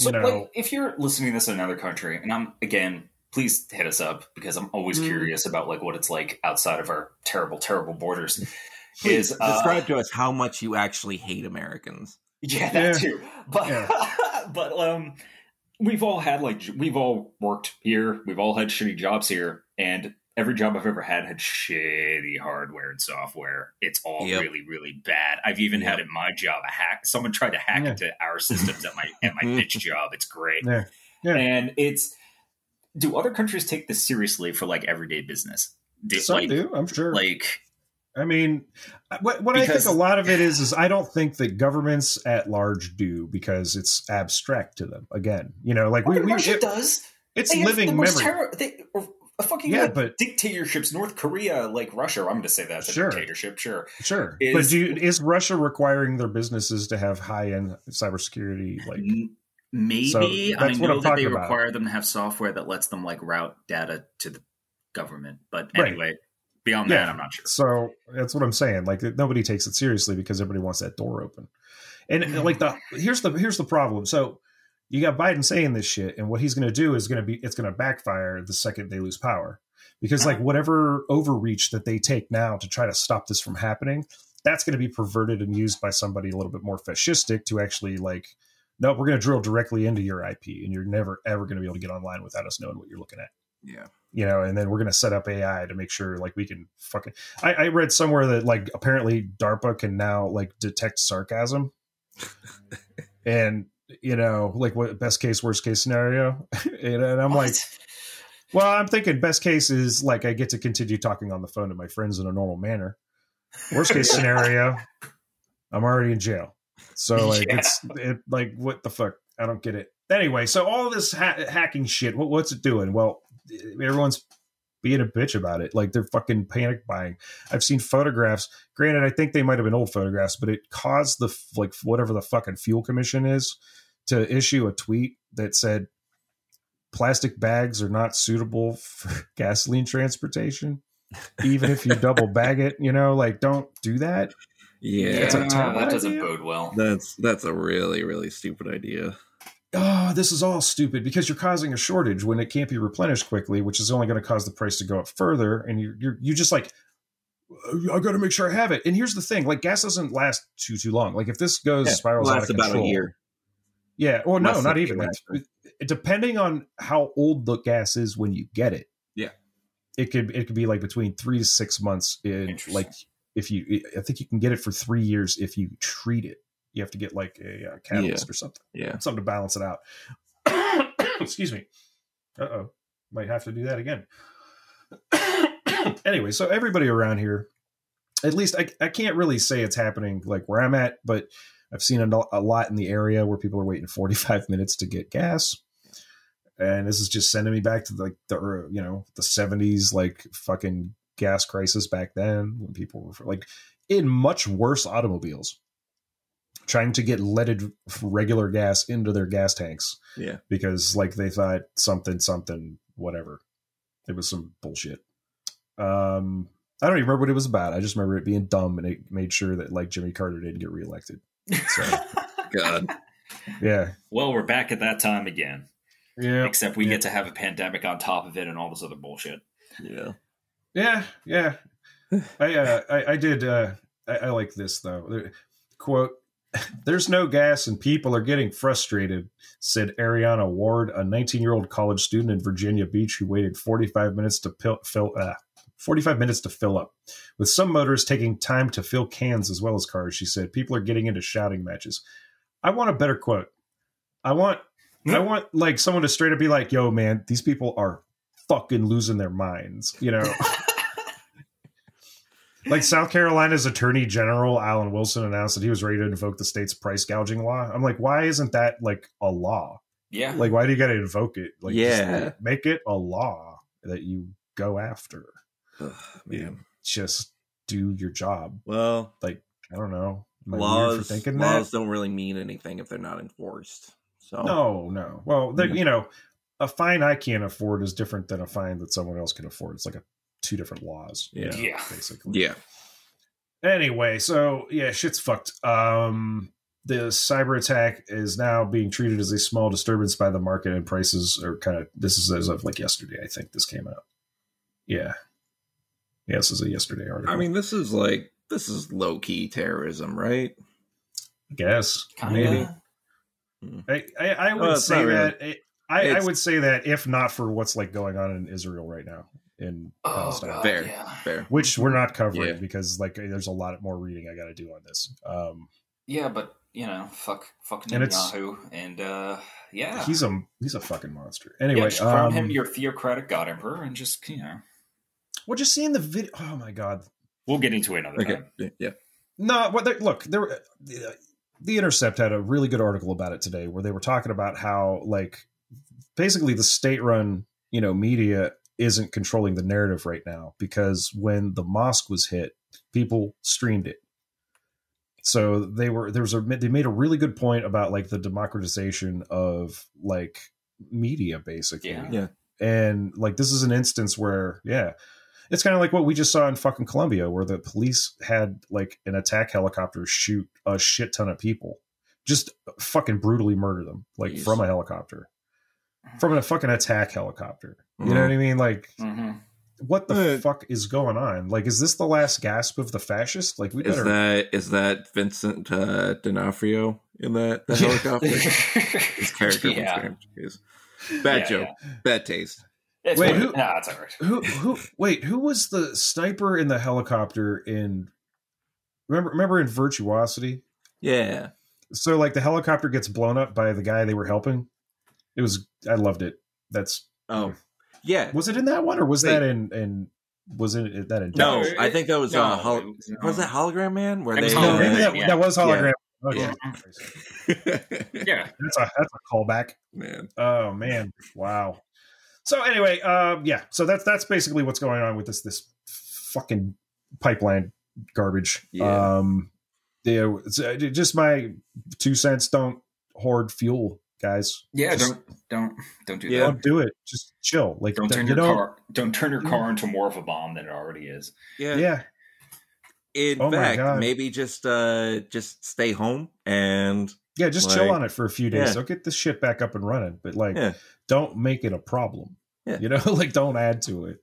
You know, like, if you're listening to this in another country, and I'm again, please hit us up because I'm always Mm. curious about like what it's like outside of our terrible, terrible borders. Please is uh, describe to us how much you actually hate Americans. yeah, that Yeah. too. But but um, we've all had like we've all worked here. We've all had shitty jobs here, and every job I've ever had had shitty hardware and software. It's all Yep. really, really bad. I've even had Yep. at my job a hack. Someone tried to hack Yeah. into our systems at my at my bitch job. It's great. Yeah. Yeah. And it's do other countries take this seriously for like everyday business? Do, some like, do. I'm sure. like I mean, what what I think a lot of it is is I don't think that governments at large do because it's abstract to them. Again, you know, like we, we Russia it- does. it's They living memory. terror. They, fucking Yeah, like, but- dictatorships, North Korea, like Russia. I'm going to say that's a Sure. dictatorship. Sure. Sure, is- but do you, is Russia requiring their businesses to have high end cybersecurity? Like, Maybe So I know that they about. require them to have software that lets them like route data to the government. But Right. anyway, beyond Yeah. that, I'm not sure. So that's what I'm saying. Like nobody takes it seriously because everybody wants that door open. And Mm-hmm. like the here's the here's the problem. So you got Biden saying this shit, and what he's going to do is going to be it's going to backfire the second they lose power, because Uh-huh. like whatever overreach that they take now to try to stop this from happening, that's going to be perverted and used by somebody a little bit more fascistic to actually like, no, we're going to drill directly into your IP, and you're never ever going to be able to get online without us knowing what you're looking at. Yeah. you know, and then we're gonna set up AI to make sure like we can fucking. I, I read somewhere that like apparently DARPA can now like detect sarcasm, and you know, like what best case, worst case scenario, and, and I'm like, well, I'm thinking best case is like I get to continue talking on the phone to my friends in a normal manner. Worst case scenario, I'm already in jail. So like Yeah. it's it, like what the fuck? I don't get it. Anyway, so all this ha- hacking shit, what, what's it doing? Well, everyone's being a bitch about it. Like they're fucking panic buying. I've seen photographs. Granted, I think they might have been old photographs, but it caused the like whatever the fucking fuel commission is to issue a tweet that said plastic bags are not suitable for gasoline transportation even if you double bag it you know like don't do that Yeah, It's a terrible that doesn't idea. bode well. that's that's a really really stupid idea. oh this is all stupid because you're causing a shortage when it can't be replenished quickly which is only going to cause the price to go up further and you're you're you just like uh, I got to make sure I have it. And here's the thing: like gas doesn't last too too long. Like if this goes Yeah, spirals out lasts of about control, oh, a year. Yeah. Well, no, not even. Like, depending on how old the gas is when you get it. Yeah. It could it could be like between three to six months. In like if you, I think you can get it for three years if you treat it. You have to get like a uh, catalyst or something, Yeah, something to balance it out. Excuse me. Uh oh, might have to do that again. anyway, so everybody around here, at least I, I can't really say it's happening like where I'm at, but I've seen a, a lot in the area where people are waiting 45 minutes to get gas. And this is just sending me back to like the, er, you know, the 70s, like fucking gas crisis back then when people were like in much worse automobiles trying to get leaded regular gas into their gas tanks yeah. because like they thought something something whatever it was some bullshit um i don't even remember what it was about i just remember it being dumb and it made sure that like jimmy carter didn't get reelected so God, yeah well, we're back at that time again. yeah Except we Yeah. get to have a pandemic on top of it and all this other bullshit. yeah. Yeah yeah. I uh i, I did uh I, I like this though. Quote there's no gas and people are getting frustrated said ariana ward a 19 year old college student in virginia beach who waited 45 minutes to fill, fill uh, 45 minutes to fill up. With some motorists taking time to fill cans as well as cars she said people are getting into shouting matches. I want a better quote. I want i want like someone to straight up be like yo man these people are fucking losing their minds you know like South Carolina's Attorney General Alan Wilson announced that he was ready to invoke the state's price gouging law. I'm like, why isn't that like a law? Yeah. Like, why do you got to invoke it? Like, Yeah. just make it a law that you go after. Ugh, man. Just do your job. Well, Like, I don't know. Am I laws for thinking laws that? don't really mean anything if they're not enforced. So No, no. Well, they- Yeah. you know, a fine I can't afford is different than a fine that someone else can afford. It's like a two different laws. you Yeah. know, Yeah. basically. yeah, anyway so yeah shit's fucked um the cyber attack is now being treated as a small disturbance by the market and prices are kind of this is as of like yesterday i think this came out yeah yeah this is a yesterday article I mean, this is like this is low key terrorism, right? I guess Kinda. maybe I, I, I would Well, say not really. that I, I would say that if not for what's like going on in israel right now in Oh, palestine God, Fair. yeah. Fair. which we're not covering Yeah. because like there's a lot more reading i got to do on this um Yeah, but, you know, fuck, fuck And it's- Netanyahu. And, uh, yeah. he's a he's a fucking monster yeah, anyway just crown um, him your theocratic god emperor and just, you know. Well, just seeing the video. Oh my god! We'll get into it another Okay. time. Yeah, yeah. No, what? they- Look, there. were- The, the Intercept had a really good article about it today, where they were talking about how, like, basically the state-run, you know, media isn't controlling the narrative right now because when the mosque was hit, people streamed it. So they were there was a they made a really good point about like the democratization of like media, basically. Yeah. Yeah. and like this is an instance where yeah it's kind of like what we just saw in fucking colombia where the police had like an attack helicopter shoot a shit ton of people just fucking brutally murder them like Jeez. from a helicopter from a fucking attack helicopter you know what i mean like hmm what the Uh, fuck is going on like is this the last gasp of the fascist like we Is that is that Vincent uh, D'Onofrio in that the helicopter? His character yeah. was Bad Yeah, joke. Bad taste. It's Wait, wait, who- Nah, it's all right. Who who wait, who was the sniper in the helicopter in remember remember in Virtuosity? Yeah. So like the helicopter gets blown up by the guy they were helping. It was I loved it. That's Oh. Yeah. was it in that one or was Wait. that in in was it that in No, it- I think that was no, uh, hol- it was, was that hologram man? Where they No, Hologram maybe that, yeah. that was hologram. Oh, Yeah. yeah. Yeah, That's a that's a callback. man. Oh man, wow. So anyway, um, yeah. So that's that's basically what's going on with this this fucking pipeline garbage. Yeah. Um, yeah, it's, uh, just my two cents. Don't hoard fuel, guys. yeah. Just Don't don't don't do Yeah. that. don't do it. Just chill. Like Don't turn you your know, car. Don't turn your car into more of a bomb than it already is. Yeah. Yeah, In Oh fact, maybe just uh just stay home and yeah. Just Like- chill on it for a few days. Yeah. They'll get this shit back up and running. But like, Yeah. don't make it a problem. Yeah. You know, like don't add to it.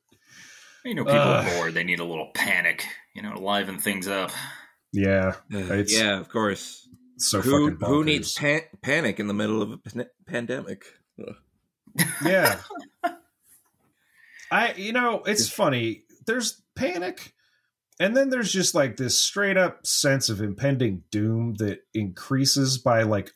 You know, people Ugh. are bored. They need a little panic. You know, to liven things up. Yeah, It's- yeah, of course. It's so who fucking who needs pan- panic in the middle of a pan- pandemic? Ugh. Yeah. I you know, it's funny. There's panic and then there's just like this straight up sense of impending doom that increases by like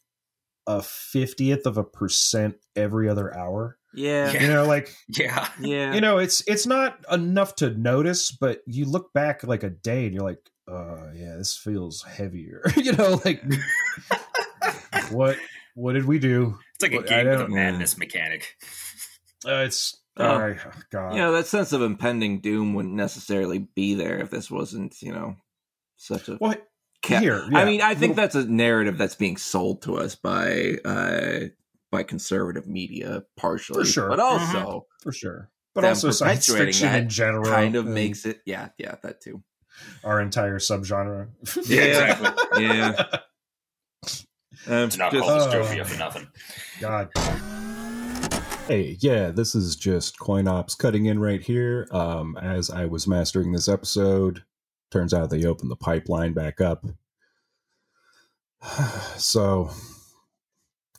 a 50th of a percent every other hour. Yeah, Yeah. You know, like Yeah. yeah. you know, it's it's not enough to notice, but you look back like a day and you're like, "Uh, yeah, this feels heavier." you know, like what what did we do? It's like a game with a don't- madness mechanic. Uh, it's Oh. all right. Oh, God. you know that sense of impending doom wouldn't necessarily be there if this wasn't you know such a what ca- here, I mean, I think little- that's a narrative that's being sold to us by uh by conservative media partially, For sure. but also for sure. But also science fiction in general kind of and makes it. Yeah, yeah, that too. Our entire subgenre. Yeah, exactly. Yeah. Um, It's not just- called Oh. dystopia for nothing. God. Hey, yeah, this is just coin ops cutting in right here. Um, as I was mastering this episode, turns out they opened the pipeline back up. so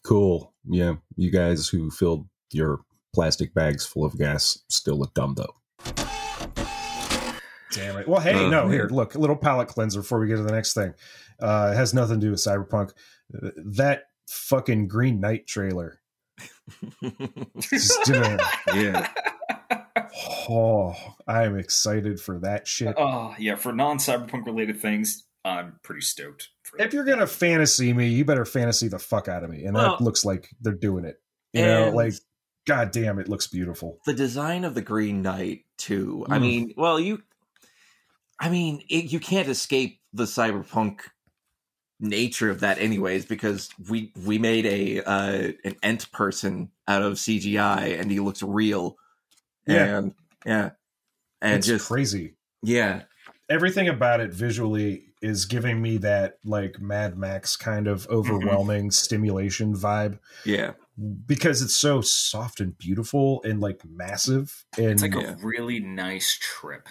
cool. Yeah, you guys who filled your plastic bags full of gas still look dumb though. Damn it. Well, hey, Uh, no, yeah. here, look, a little palate cleanser before we get to the next thing. Uh, it has nothing to do with Cyberpunk. That fucking Green Knight trailer. Just didn't. yeah. Oh, I am excited for that shit. Oh yeah, for non cyberpunk related things, I'm pretty stoked. For If you're gonna fantasy me, you better fantasy the fuck out of me, and Well- that looks like they're doing it. You know, like, god damn, it looks beautiful. the design of the Green Knight too. I Mm. mean, well, you, I mean, it, you can't escape the cyberpunk nature of that, anyways, because we we made a uh, an ent person out of CGI, and he looks real. Yeah. and yeah, and it's just crazy. yeah, everything about it visually is giving me that like Mad Max kind of overwhelming stimulation vibe yeah, because it's so soft and beautiful and like massive and it's like a really nice trip.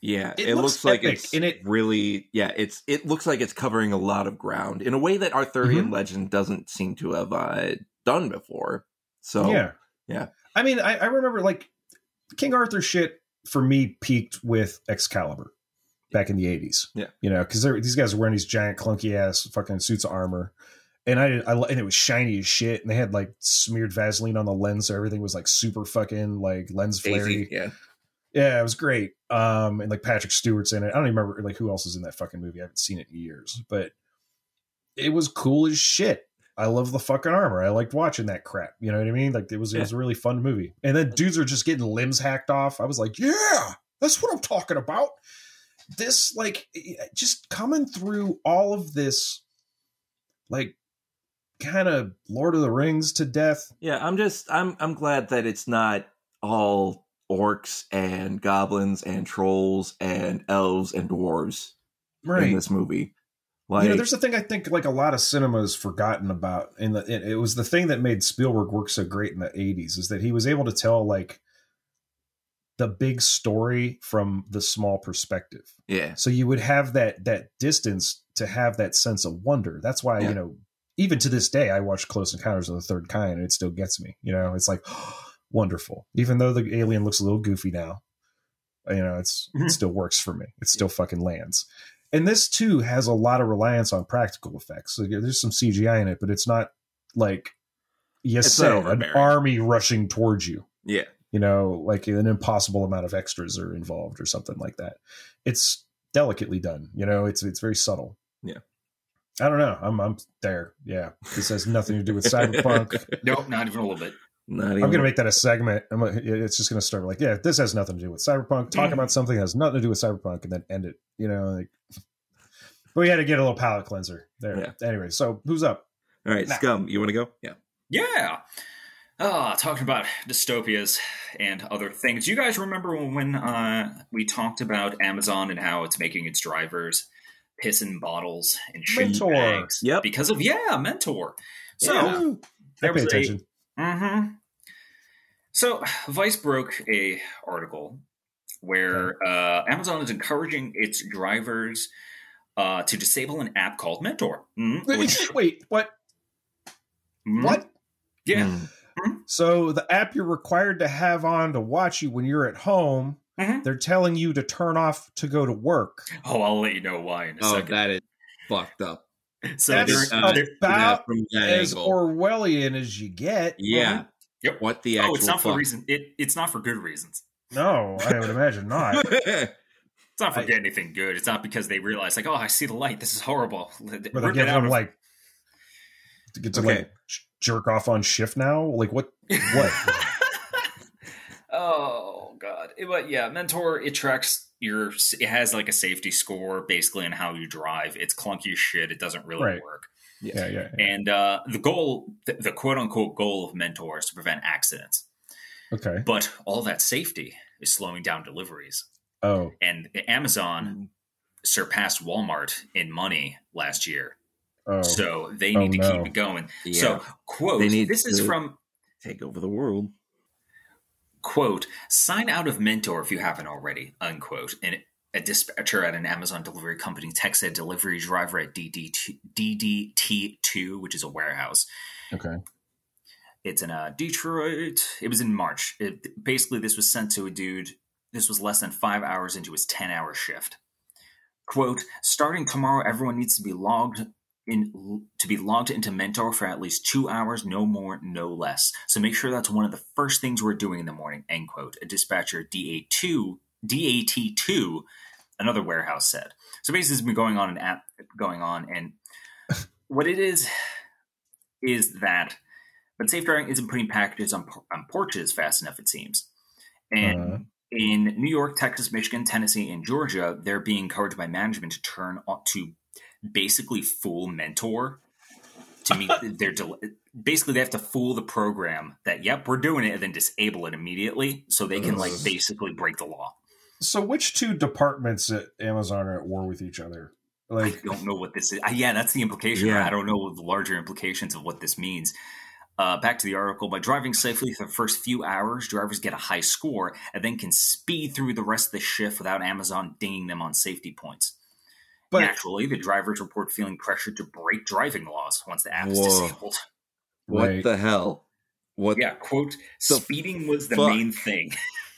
Yeah. It It, looks looks, like it's and it- really yeah. It's it looks like it's covering a lot of ground in a way that Arthurian Mhm. legend doesn't seem to have uh, done before. So yeah, yeah. I mean, I, I remember like King Arthur shit for me peaked with Excalibur back in the eighties. Yeah. you know, because these guys were wearing these giant clunky ass fucking suits of armor. And I, I and it was shiny as shit, and they had like smeared Vaseline on the lens, so everything was like super fucking like lens flary. Yeah. Yeah, it was great. Um, and like Patrick Stewart's in it. I don't even remember like who else is in that fucking movie. I haven't seen it in years, but it was cool as shit. I love the fucking armor. I liked watching that crap. You know what I mean? Like it was it was a really fun movie. And then dudes are just getting limbs hacked off. I was like, yeah, that's what I'm talking about. This like just coming through all of this, like kind of Lord of the Rings to death. Yeah, I'm just I'm I'm glad that it's not all orcs and goblins and trolls and elves and dwarves right. in this movie. Like you know, there's a thing I think like a lot of cinemas forgotten about, and the, it, it was the thing that made Spielberg work so great in the '80s is that he was able to tell like the big story from the small perspective. yeah. So you would have that that distance to have that sense of wonder. That's why Yeah. you know, even to this day, I watch Close Encounters of the Third Kind, and it still gets me. You know, it's like, oh, wonderful. Even though the alien looks a little goofy now, uh, you know, it's it mm-hmm. still works for me. It still fucking lands. And this too has a lot of reliance on practical effects. So there's some CGI in it, but it's not like you It's say not an army rushing towards you. Yeah. You know, like an impossible amount of extras are involved or something like that. It's delicately done. You know, it's it's very subtle. Yeah. I don't know. I'm I'm there. Yeah. This has nothing to do with cyberpunk. Nope, not even a little bit. Not even. I'm gonna make that a segment. I'm gonna, it's just gonna start like, yeah, this has nothing to do with cyberpunk. Talk Mhm. about something that has nothing to do with cyberpunk, and then end it. You know, like. But we had to get a little palate cleanser there. Anyway, so who's up? All right, Nah. Scum, you want to go? Yeah. Yeah. Ah, talking about dystopias and other things. You guys remember when uh, we talked about Amazon and how it's making its drivers piss in bottles and shit in bags? Yep. Because of yeah, Mentor. So Yeah. There I pay was a attention. Hmm So Vice broke a article where uh, Amazon is encouraging its drivers uh, to disable an app called Mentor. Mhm. Which- Wait, what? mhm. What? Yeah. Mm. So the app you're required to have on to watch you when you're at home, Mhm. they're telling you to turn off to go to work. Oh, I'll let you know why in a Oh, second. that is fucked up. so That's they're- uh, they're- about from that as angle. Orwellian as you get. yeah. Yep. What the actual oh, it's not for fuck? reason. It, it's not for good reasons. No, I would imagine not. It's not for I- getting anything good. It's not because they realize like, oh, I see the light. This is horrible. But they Rip get out of- like to get to Okay. like jerk off on shift now. Like what? What? oh god. It- but yeah, Mentor it tracks your. It has like a safety score basically on how you drive. It's clunky as shit. It doesn't really Right. work. Yeah, yeah. yeah. And uh, the goal, the, the quote unquote goal of Mentor is to prevent accidents. Okay. But all that safety is slowing down deliveries. Oh, And Amazon surpassed Walmart in money last year. oh. So they Oh, need to no. keep it going. Yeah. So, quote, They need this is from, Take over the world. quote, sign out of Mentor if you haven't already, unquote. And a dispatcher at an Amazon delivery company texted a delivery driver at DDT, DDT2, which is a warehouse. okay. It's in uh, Detroit. It was in March. It, basically, this was sent to a dude. This was less than five hours into his 10 hour shift. Quote, starting tomorrow, everyone needs to be logged in to be logged into Mentor for at least two hours, no more, no less. So make sure that's one of the first things we're doing in the morning, end quote. A dispatcher DA2, DAT2, another warehouse said. So basically, it's been going on an app going on, and what it is is that but safe driving isn't putting packages on, on porches fast enough, it seems. And Uh. in New York, Texas, Michigan, Tennessee, and Georgia, they're being encouraged by management to turn to basically fool Mentor to meet their del- basically they have to fool the program that yep we're doing it and then disable it immediately so they can like basically break the law. So which two departments at Amazon are at war with each other? I Like, don't know what this is. Yeah, that's the implication. Yeah. I don't know the larger implications of what this means. Uh, back to the article. By driving safely for the first few hours, drivers get a high score and then can speed through the rest of the shift without Amazon dinging them on safety points. but Naturally, the drivers report feeling pressured to break driving laws once the app is disabled. What Right. the hell? What? Yeah, quote, The speeding was the fuck? main thing.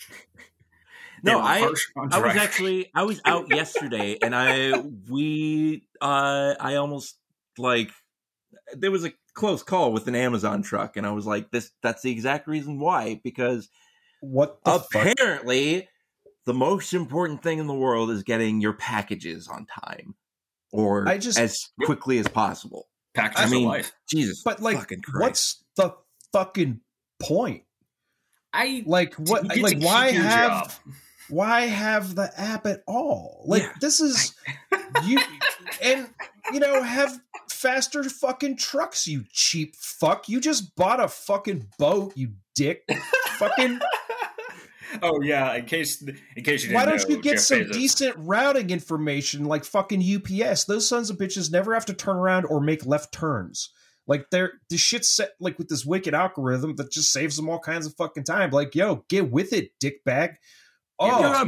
No, I- I was actually I was out yesterday and I we uh I almost like there was a close call with an Amazon truck and I was like this that's the exact reason why because what the fuck? apparently the most important thing in the world is getting your packages on time or I just- as quickly as possible. Packages I mean, of life. Jesus But like, what's the fucking point? I Like, what? Like, why have? job. Why have the app at all? Like, Yeah. this is you, and you know, have faster fucking trucks. You cheap fuck. You just bought a fucking boat. You dick. fucking. oh yeah, in case in case you didn't Why don't know, you get Jeff some Bezos- decent routing information like fucking UPS? Those sons of bitches never have to turn around or make left turns. Like they're the shit's set like with this wicked algorithm that just saves them all kinds of fucking time. Like, yo, get with it, dickbag. Yeah, Oh, that's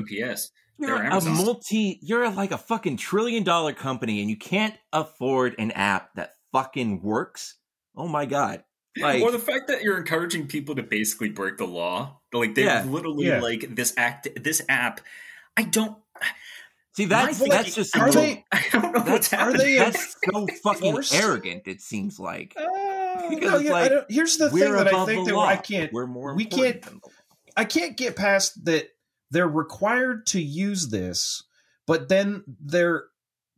UPS. You're They're a multi. You're like a fucking trillion dollar company, and you can't afford an app that fucking works. Oh my god! Like, or the fact that you're encouraging people to basically break the law. Like they Yeah. literally Yeah. like this act, this app. I don't. see, that's my that's thinking- just Are so- they? I don't know what's That's, are happening. they- that's so fucking enforced? arrogant. It seems like Uh, Because no, it's yeah, I like, don't, here's the thing that I think that law. I can't We're more. we can't- than the law. I can't get past that they're required to use this, but then they're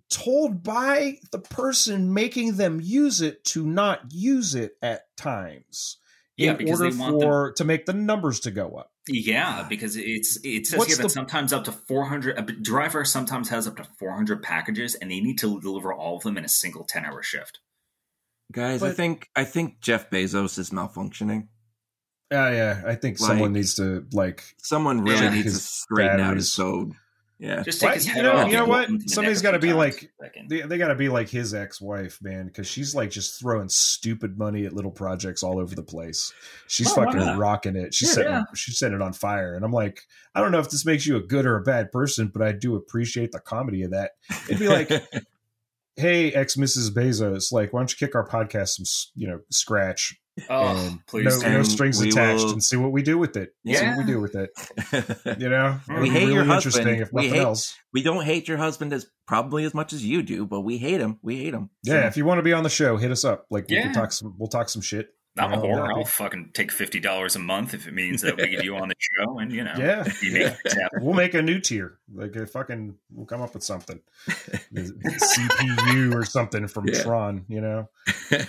told by the person making them use it to not use it at times. Yeah, in because order they want for to make the numbers to go up. Yeah, because it's it says What's here that the- sometimes up to 400 a driver sometimes has up to 400 packages and they need to deliver all of them in a single 10-hour shift. Guys, I think I think Jeff Bezos is malfunctioning. Yeah, yeah. I think Like- someone needs to like. Someone really Yeah. needs to His straighten out his batteries. code. Yeah. Just take Why- his you know- off. you know what? welcome to the Somebody's next gotta be like- They, they got to be like his ex-wife, man, because she's like just throwing stupid money at little projects all over the place. She's Oh, fucking rocking it. She's Yeah, setting yeah. she's setting it on fire, and I'm like, I don't know if this makes you a good or a bad person, but I do appreciate the comedy of that. It'd be like, hey, ex Mrs. Bezos, like, why don't you kick our podcast some, you know, scratch Oh, and please. no, do. no strings attached, will- and see what we do with it. See what Yeah. we do with it. You know, We It'd be hate your really husband. interesting if We nothing hate- else. we don't hate your husband as probably as much as you do, but we hate him. We hate him. Yeah, So- if you want to be on the show, hit us up. Like we can talk some. We'll talk some shit. I'm a you whore. I'll fucking take fifty dollars a month if it means that we get you on the show, and you know, Yeah, you make it happen. We'll make a new tier. Like a fucking, we'll come up with something. CPU or something from Yeah. Tron. You know.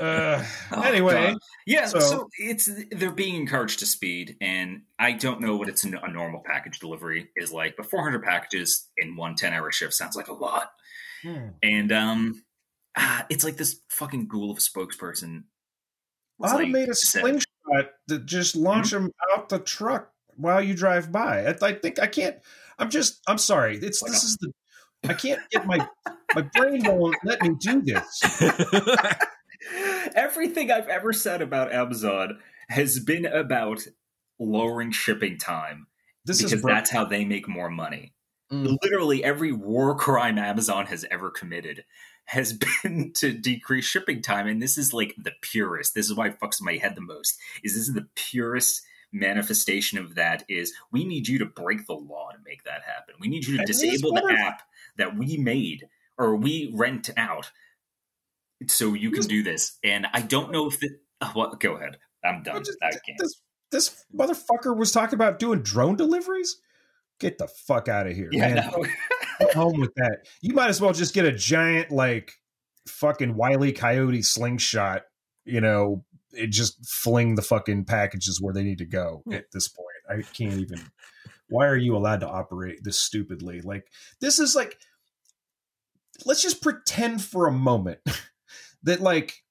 Uh, Oh, anyway, God. yeah. So, so- it's they're being encouraged to speed, and I don't know what it's a normal package delivery is like, but 400 packages in one 10 hour shift sounds like a lot. hmm. And um, ah, it's like this fucking ghoul of a spokesperson. Was like, a slingshot to just launch them out the truck while you drive by. I, I think I can't. I'm just. I'm sorry. It's this is the. I can't get my my brain won't let me do this. Everything I've ever said about Amazon has been about lowering shipping time This because that's how they make more money. Mm. Literally every war crime Amazon has ever committed has been to decrease shipping time, and this is like the purest. This is why it fucks my head the most. Is this is the purest manifestation of that? Is we need you to break the law to make that happen. We need you to disable the app that we made or we rent out so you can do this. And I don't know if the. uh, What? Go ahead. I'm done. Just- I can't. this this motherfucker was talking about doing drone deliveries. Get the fuck out of here, Yeah, man. no. Home with that. You might as well just get a giant like fucking wily coyote slingshot. You know, it just fling the fucking packages where they need to go. Hmm. At this point, I can't even. Why are you allowed to operate this stupidly? Like this is like. Let's just pretend for a moment that like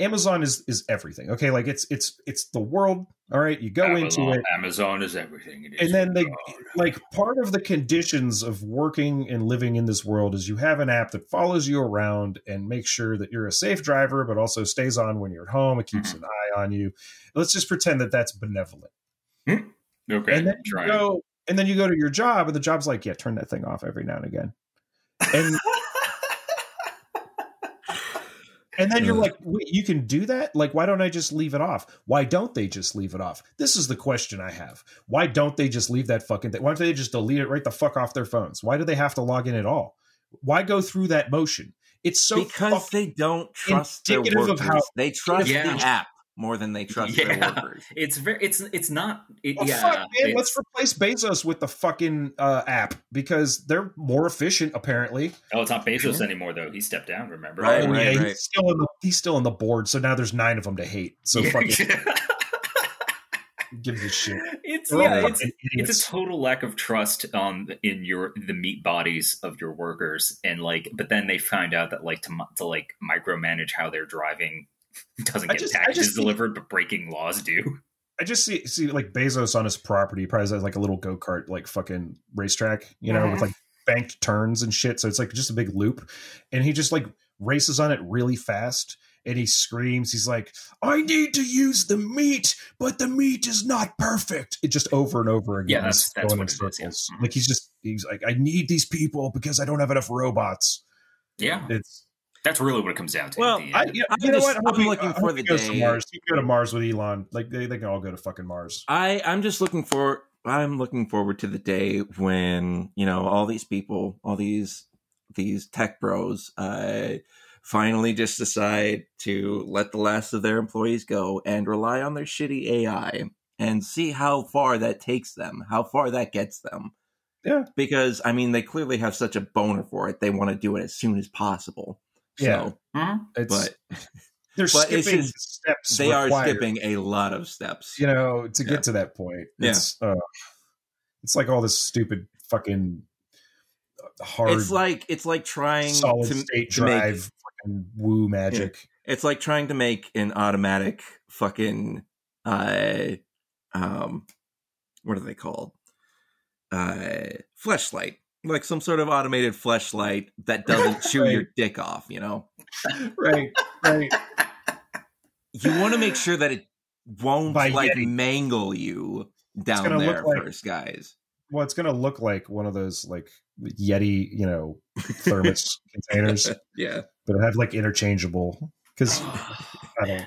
Amazon is is everything. Okay, like it's it's it's the world. All right, you go into it. Amazon is everything. It is And then they- God. like part of the conditions of working and living in this world is you have an app that follows you around and makes sure that you're a safe driver but also stays on when you're at home it keeps Mhm. an eye on you let's just pretend that that's benevolent Okay, and then you go and then you go to your job and the job's like yeah turn that thing off every now and again and and then you're uh. like wait you can do that? Like why don't i just leave it off? Why don't they just leave it off? This is the question i have. Why don't they just leave that fucking thing why don't they just delete it right the fuck off their phones? Why do they have to log in at all? Why go through that motion? It's so because they don't trust their workers. of how- they trust Yeah. the app more than they trust their workers. it's very. It's it's not. It, Well, yeah, fuck, man. it's- Let's replace Bezos with the fucking uh, app because they're more efficient, apparently. oh, it's not Bezos anymore though. He stepped down. Remember? Right, oh, right, yeah, right. he's still in the he's still in the board, so now there's nine of them to hate. So Yeah. fucking gives a shit. it's They're yeah. It's it's a total lack of trust um in your the meat bodies of your workers and like but then they find out that like to, to like micromanage how they're driving doesn't I get just- packages just think- delivered but breaking laws do I just see see like Bezos on his property probably has like a little go kart like fucking racetrack, you know, with like banked turns and shit. So it's like just a big loop, and he just like races on it really fast. And he screams, he's like, I need to use the meat, but the meat is not perfect. It just over and over again. Yeah, that's- that's going what in it is, yeah. Like mm-hmm. he's just he's like, I need these people because I don't have enough robots. yeah It's That's really what it comes down to. Well, I, end. yeah, I'm you know just- what? I hope I'm looking I hope for the goes to day- Mars. He can go to Mars with Elon. Like they, they can all go to fucking Mars. I I'm just looking for I'm looking forward to the day when you know all these people, all these these tech bros, uh, finally just decide to let the last of their employees go and rely on their shitty AI and see how far that takes them, how far that gets them. Yeah. because I mean they clearly have such a boner for it; they want to do it as soon as possible. Yeah. So. It's, but they're but it's skipping just- steps. they are skipping a lot of steps. You know, to Yeah. get to that point. Yeah. It's, uh, it's like all this stupid fucking uh, hard, it's like it's like trying solid to, state to make drive, fucking woo magic. It's like trying to make an automatic fucking uh um what are they called? Uh fleshlight. Like some sort of automated fleshlight that doesn't chew Right. your dick off, you know? right, right. You want to make sure that it won't By like Yeti. mangle you down there look like- first, guys. Well, it's gonna look like one of those like Yeti, you know, thermos containers, Yeah. but have like interchangeable. Because I don't.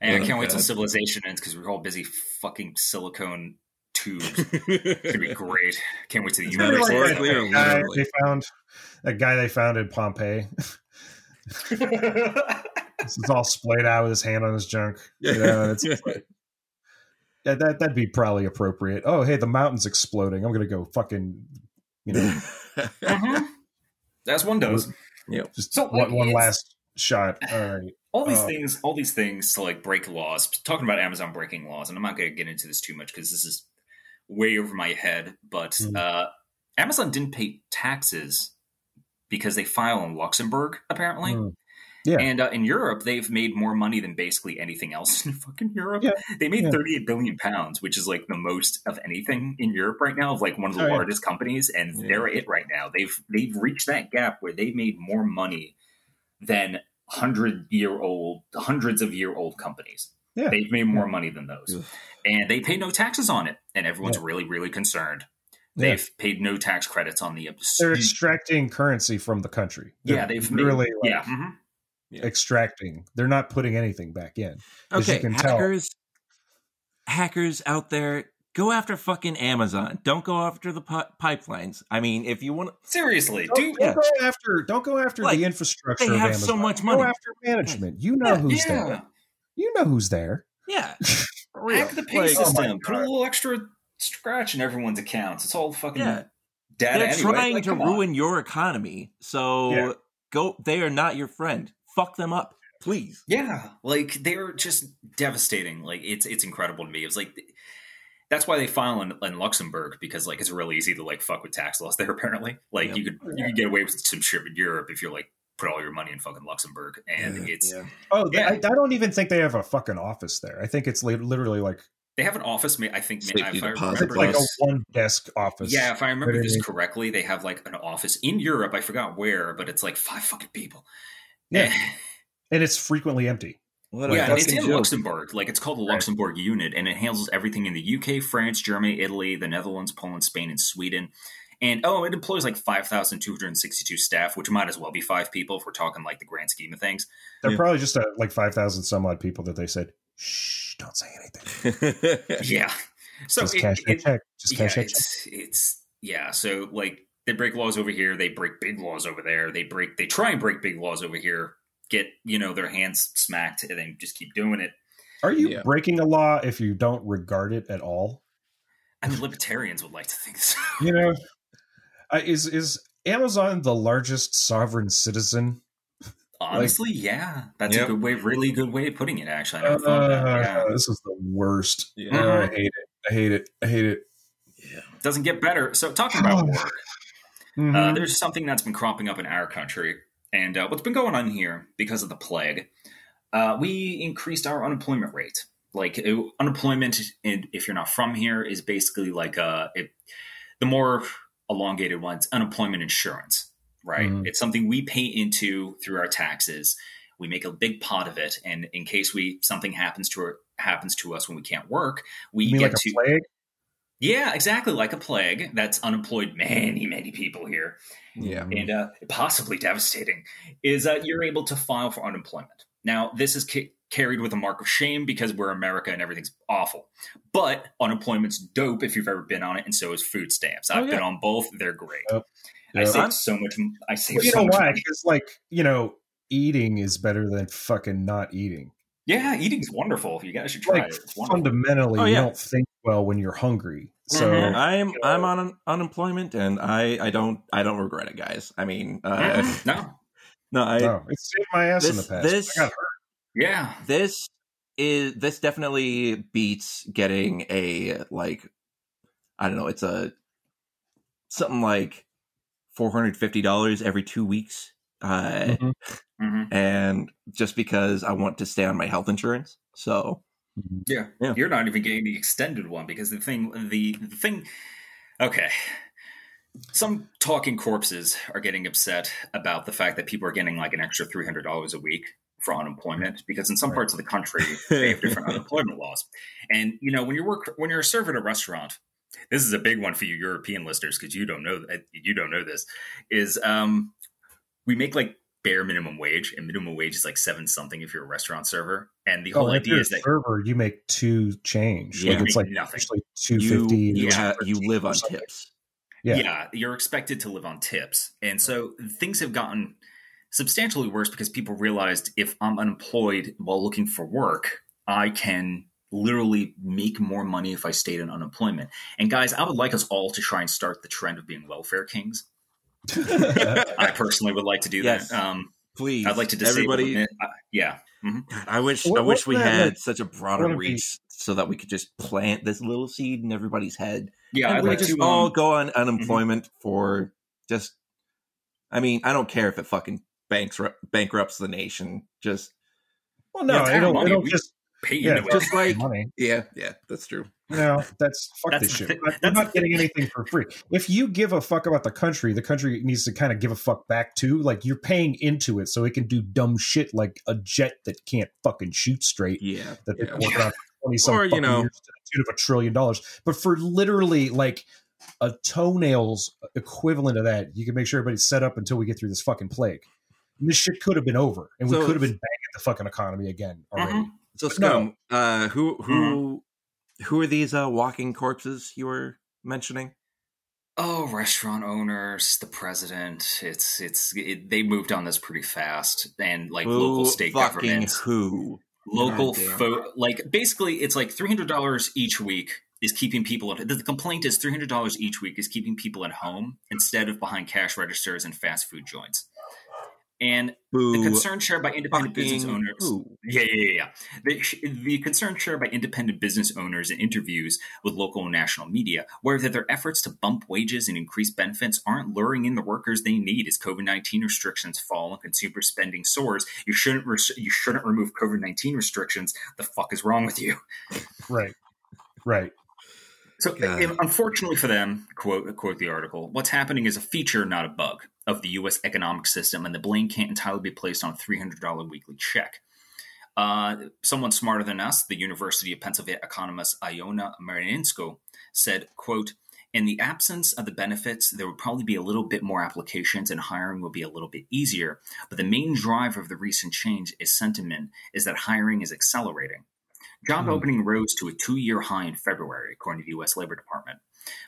And I Oh, can't wait till civilization ends because we're all busy fucking silicone tubes. It's gonna be great. Can't wait till the It's gonna universe. like that, or guy literally? they found that guy they found in Pompeii. It's all splayed out with his hand on his junk. You know, it's like, yeah, that that'd be probably appropriate. Oh, hey, the mountain's exploding. I'm gonna go fucking, you know, Mhm. That's one does. just So, one, like, one last shot. All right. all these Uh, things all these things to like break laws talking about amazon breaking laws and i'm not going to get into this too much because this is way over my head but Mm. uh, amazon didn't pay taxes because they file in luxembourg apparently Mm. Yeah. and uh, in europe they've made more money than basically anything else in fucking europe Yeah. they made Yeah. 38 billion pounds which is like the most of anything in europe right now of like one of the Oh, yeah. largest companies and they're it right now they've they've reached that gap where they made more money than hundred year old, hundreds of year old companies. Yeah. They've made more money than those. And they pay no taxes on it, and everyone's Yeah. really, really concerned. They've paid no tax credits on the. They're extracting currency from the country. They're yeah, they've made, really like, yeah. mhm. extracting. They're not putting anything back in. As you Okay, can tell. hackers, hackers out there, go after fucking Amazon. Don't go after the pi- pipelines. I mean, if you want, Seriously, Don't, dude. don't go after. Don't go after Like, the infrastructure. they of have Amazon. so much money. Go money. after management. You know who's yeah. there. You know who's there. yeah, for real. Hack the pay Like, oh system. Put a little extra scratch in everyone's accounts. It's all fucking Yeah. data. they're anyway. trying Like, to come on. ruin your economy. So Yeah. go. They are not your friend. Fuck them up, please. Yeah, like they're just devastating. Like it's it's incredible to me. It was like that's why they file in, in Luxembourg because like it's really easy to like fuck with tax laws there. Apparently, like Yep. you could you could get away with some shit in Europe if you're like put all your money in fucking Luxembourg, and Yeah, it's yeah. Oh, Yeah. I, I don't even think they have a fucking office there. I think it's li- literally like they have an office. I think ma- if I remember, like a Plus- one desk office. yeah, if I remember What this correctly, they have like an office in Europe. I forgot where, but it's like five fucking people. Yeah. Eh. and it's frequently empty. What yeah, it's in joke. Luxembourg. Like it's called the Luxembourg unit, and it handles everything in the UK, France, Germany, Italy, the Netherlands, Poland, Spain, and Sweden. And oh, it employs like five thousand two hundred sixty-two staff, which might as well be five people if we're talking like the grand scheme of things. They're Yeah. probably just uh like five thousand some odd people that they said, "Shh, don't say anything. Yeah. So just it- cash it- check. Just yeah, cash that check." it's it's yeah. So like they break laws over here, they break big laws over there. They break they try and break big laws over here, get you know their hands smacked, and then just keep doing it. Are you Yeah. breaking a law if you don't regard it at all? I mean, libertarians would like to think so. You know, uh, is is Amazon the largest sovereign citizen? Honestly, yeah, that's Yep. a good way, really good way of putting it. Actually, I never thought of that. Uh, Yeah. This is the worst. Yeah. Oh, I hate it. I hate it. I hate it. yeah. doesn't get better. So, talking about work, uh, Mhm. there's something that's been cropping up in our country, and uh, what's been going on here because of the plague. Uh, we increased our unemployment rate. Like uh, unemployment, and if you're not from here, is basically like uh, it, the more elongated ones, unemployment insurance. Right? Mhm. It's something we pay into through our taxes. We make a big pot of it, and in case we something happens to our, happens to us when we can't work, we get like to a plague? Yeah, exactly like a plague that's unemployed many, many people here, Yeah. and uh, possibly devastating. Is that you're able to file for unemployment. Now, this is ca- carried with a mark of shame because we're America and everything's awful. But unemployment's dope if you've ever been on it, and so is food stamps. I've Oh, yeah. been on both; they're great. Yep. I save so much. I save Well, you so know much why? Because like you know, eating is better than fucking not eating. Yeah, eating's wonderful. You guys should try Like it. Fundamentally, Oh, you don't think well when you're hungry. So Mhm. I'm you know- I'm on un- unemployment and I I don't I don't regret it, guys. I mean, uh, Mhm. no, no, I no, it saved my ass in the past. this- I got hurt. yeah, this is this definitely beats getting a like I don't know, it's a something like four hundred fifty dollars every two weeks, uh, Mhm. hmm and just because I want to stay on my health insurance, so yeah. Yeah. You're not even getting the extended one because the thing, the the thing. Okay, some talking corpses are getting upset about the fact that people are getting like an extra three hundred dollars a week for unemployment because in some Right. parts of the country they have different unemployment laws. And you know, when you work when you're a server at a restaurant, this is a big one for you European listeners because you don't know you don't know this is um, we make like bare minimum wage, and minimum wage is like seven something if you're a restaurant server. And the whole Oh, if idea is that server, you make two change. Yeah. like it's like nothing. actually two you fifty. you, live on something. tips. Yeah. yeah. you're expected to live on tips. And so things have gotten substantially worse because people realized if I'm unemployed while looking for work, I can literally make more money if I stayed in unemployment. And guys, I would like us all to try and start the trend of being welfare kings. I personally would like to do Yes. that. Um, Please, I'd like to disable everybody. them. Uh, yeah. God, I wish What- I wish we had like, such a broader wanna be- reach so that we could just plant this little seed in everybody's head. Yeah, and I'd we like just to all um, go on unemployment for just. I mean, I don't care if it fucking bankrupt bankrupts the nation. Just well, no, Yeah, it's they our don't. money. They don't We- just pay yeah, into it. just like money. yeah, yeah, that's true. No, that's fuck That's this the shit. thing- I'm not getting anything for free. If you give a fuck about the country, the country needs to kind of give a fuck back too. Like you're paying into it so it can do dumb shit like a jet that can't fucking shoot straight Yeah, that they've yeah. working on for twenty some Or, you know- years to the tune of a trillion dollars. But for literally like a toenail's equivalent of that, you can make sure everybody's set up until we get through this fucking plague. And this shit could have been over, and we could have been banging the fucking economy again already. Mhm. So No. Uh, who who Mm-hmm. who are these uh, walking corpses you were mentioning? Oh, restaurant owners, the president. It's it's it, they moved on this pretty fast, and like local state fucking governments, who? Local fo- like basically it's like three hundred dollars each week is keeping people. At, the complaint is three hundred dollars each week is keeping people at home instead of behind cash registers and fast food joints. And Who the concern shared by independent business owners. who? Yeah, yeah, yeah. The, the concern shared by independent business owners in interviews with local and national media were that their efforts to bump wages and increase benefits aren't luring in the workers they need as COVID nineteen restrictions fall and consumer spending soars. You shouldn't res- you shouldn't remove COVID nineteen restrictions. The fuck is wrong with you? Right, right. So, God. unfortunately for them, quote quote the article, what's happening is a feature, not a bug, of the U.S. economic system, and the blame can't entirely be placed on a three hundred dollar weekly check. Uh, someone smarter than us, the University of Pennsylvania economist Ioana Marinescu, said, "quote." In the absence of the benefits, there would probably be a little bit more applications and hiring would be a little bit easier. But the main driver of the recent change is sentiment is that hiring is accelerating. Job Hmm. opening rose to a two year high in February, according to the U.S. Labor Department,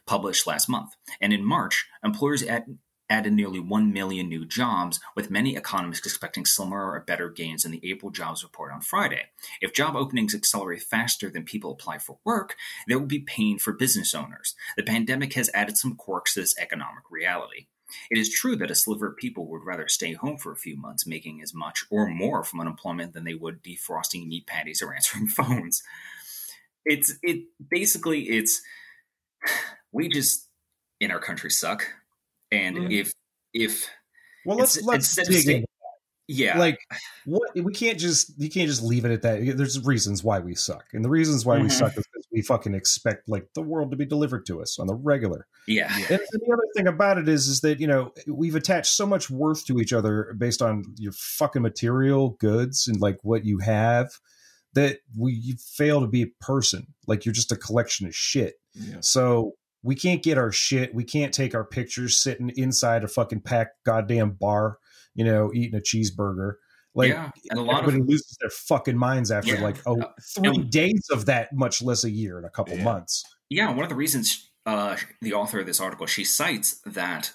published last month. And in March, employers add, added nearly 1 million new jobs, with many economists expecting similar or better gains in the April jobs report on Friday. If job openings accelerate faster than people apply for work, there will be pain for business owners. The pandemic has added some quirks to this economic reality. It is true that a sliver of people would rather stay home for a few months, making as much or more from unemployment than they would defrosting meat patties or answering phones. It's it basically it's we just in our country suck, and Mhm. if if Well, let's let's dig stay- in. yeah Like, what we can't just you can't just leave it at that. There's reasons why we suck, and the reasons why we Mhm. suck is because we fucking expect like the world to be delivered to us on the regular. yeah And, and the other thing about it is, is that you know we've attached so much worth to each other based on your fucking material goods and like what you have that we you fail to be a person. Like you're just a collection of shit. Yeah. So we can't get our shit. We can't take our pictures sitting inside a fucking packed goddamn bar, you know, eating a cheeseburger. Like yeah, and a lot everybody of loses their fucking minds after Yeah. like oh three and- days of that, much less a year and a couple Yeah. months. yeah, one of the reasons uh, the author of this article she cites that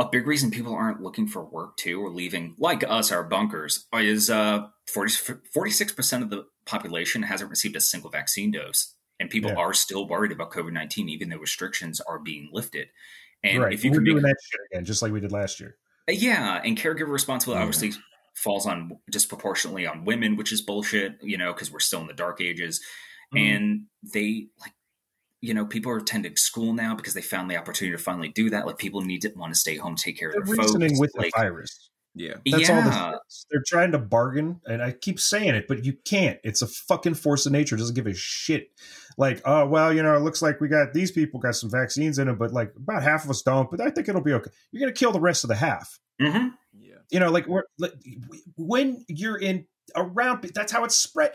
a big reason people aren't looking for work too or leaving like us our bunkers is uh 46 percent of the population hasn't received a single vaccine dose, and people Yeah. are still worried about COVID nineteen even though restrictions are being lifted. And right. if you We're doing make that shit again, just like we did last year. Uh, Yeah, and caregiver responsibility Yeah. obviously falls on disproportionately on women, which is bullshit, you know, because we're still in the dark ages. Mhm. And they like, you know, people are attending school now because they found the opportunity to finally do that. Like people need to want to stay home, take care The of their reasoning folks. with like, the virus. Yeah. That's yeah, all this is. They're trying to bargain, and I keep saying it, but you can't. It's a fucking force of nature. It doesn't give a shit. Like, oh well, you know, it looks like we got these people got some vaccines in them, but like about half of us don't. But I think it'll be okay. You're gonna kill the rest of the half. Mhm. Yeah. You know, like we're like, when you're in around. That's how it's spread.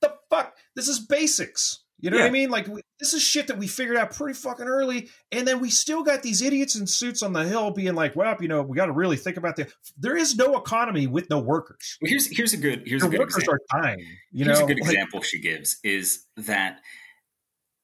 The fuck. This is basics. You know what I mean? Like we, this is shit that we figured out pretty fucking early, and then we still got these idiots in suits on the hill being like, "Well, you know, we got to really think about the." There is no economy with no workers. Well, here's here's a good here's a The good workers example. are dying. You Here's know, a good Like, example she gives is that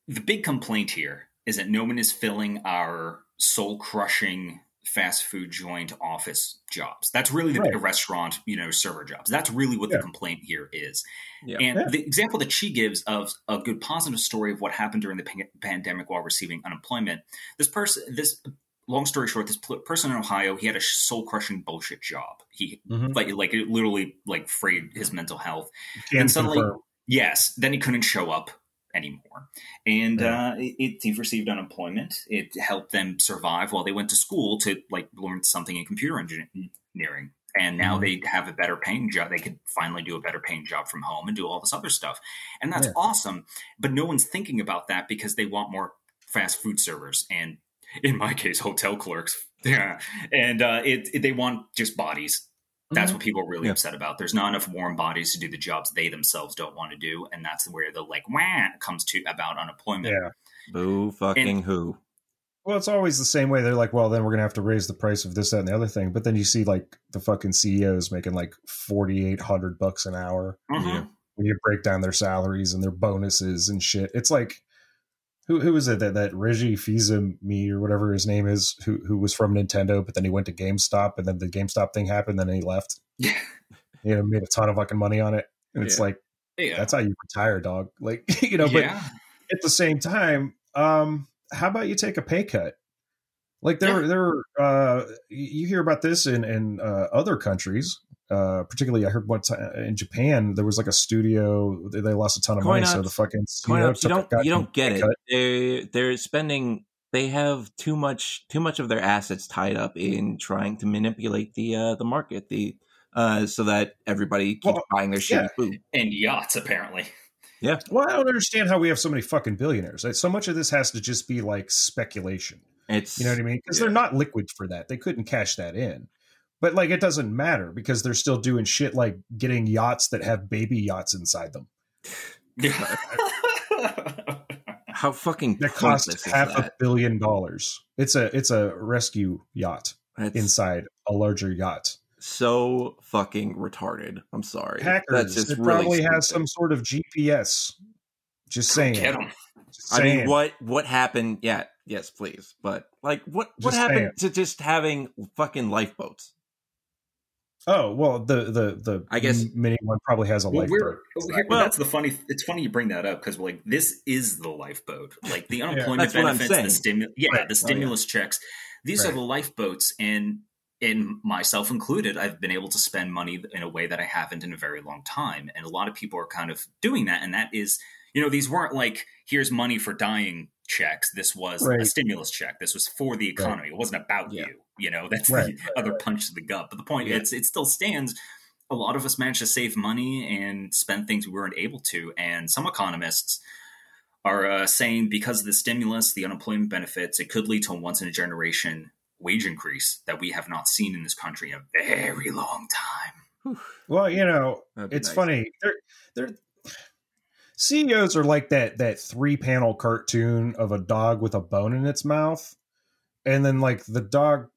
the big complaint here is that no one is filling our soul crushing fast food joint office jobs. That's really the Right. restaurant, you know, server jobs. That's really what Yeah. the complaint here is. Yeah. And Yeah. the example that she gives of a good positive story of what happened during the pan- pandemic while receiving unemployment. This person, this long story short, this pl- person in Ohio, he had a soul crushing bullshit job. He Mhm. like like it literally like frayed his mental health. can and suddenly- confirm. Yes, then he couldn't show up anymore, and Yeah. uh, it, it, received unemployment. It helped them survive while they went to school to like learn something in computer engineering. And now Mhm. they have a better paying job. They could finally do a better paying job from home and do all this other stuff, and that's Yeah. awesome. But no one's thinking about that because they want more fast food servers and, in my case, hotel clerks. Yeah, and uh, it, it- they want just bodies. That's Mhm. what people are really Yeah. upset about. There's not enough warm bodies to do the jobs they themselves don't want to do, and that's where the like wah comes to about unemployment. Yeah. Boo fucking who. Well, it's always the same way. They're like, well, then we're gonna have to raise the price of this, that, and the other thing. But then you see like the fucking CEOs making like forty eight hundred bucks an hour Mhm. Yeah. when you break down their salaries and their bonuses and shit. It's like who who is it that that Reggie Fils-Aimé or whatever his name is, who who was from Nintendo, but then he went to GameStop, and then the GameStop thing happened, then he left. Yeah. You know, made a ton of fucking money on it, and it's Yeah. like Yeah. that's how you retire, dog. Like you know, but yeah. at the same time, um, how about you take a pay cut? Like there, Yeah. there, uh, you hear about this in in uh, other countries. Uh, particularly, I heard one time in Japan there was like a studio they, they lost a ton of money, so the fucking Coin ups, you don't you don't get it. cut. They they're spending they have too much too much of their assets tied up in trying to manipulate the uh the market the uh so that everybody keeps Well, buying their shit yeah. And yachts, apparently. Yeah. Well, I don't understand how we have so many fucking billionaires. Like, So much of this has to just be like speculation. It's You know what I mean? Because Yeah. they're not liquid for that. They couldn't cash that in. But like, it doesn't matter because they're still doing shit like getting yachts that have baby yachts inside them Yeah. how fucking that pointless cost is half a billion dollars. It's a it's a rescue yacht That's inside a larger yacht. so fucking retarded. I'm sorry. Hackers. That's just it really probably has some sort of GPS. Just saying. Get 'em. Just I mean, what what happened? Yeah, yes, please. But like, what what Just happened saying. to just having fucking lifeboats? Oh well, the the the I guess- m- mini one probably has a Well, lifeboat. we're, well, Well- that's the funny. It's funny you bring that up because like this is the lifeboat. Like the unemployment That's benefits, the saying. stimulus, yeah, Right. the oh, stimulus checks. These are the lifeboats, and and myself included, I've been able to spend money in a way that I haven't in a very long time. And a lot of people are kind of doing that, and that is, you know, these weren't like here's money for dying checks. This was a stimulus check. This was for the economy. It wasn't about Yeah. you. You know, that's Right. the other punch to the gut. But the point Yeah. it's it still stands a lot of us managed to save money and spend things we weren't able to. And some economists are uh, saying because of the stimulus, the unemployment benefits, it could lead to a once in a generation wage increase that we have not seen in this country in a very long time. Well, you know, it's nice. funny. They're they're CEOs are like that that three panel cartoon of a dog with a bone in its mouth, and then like the dog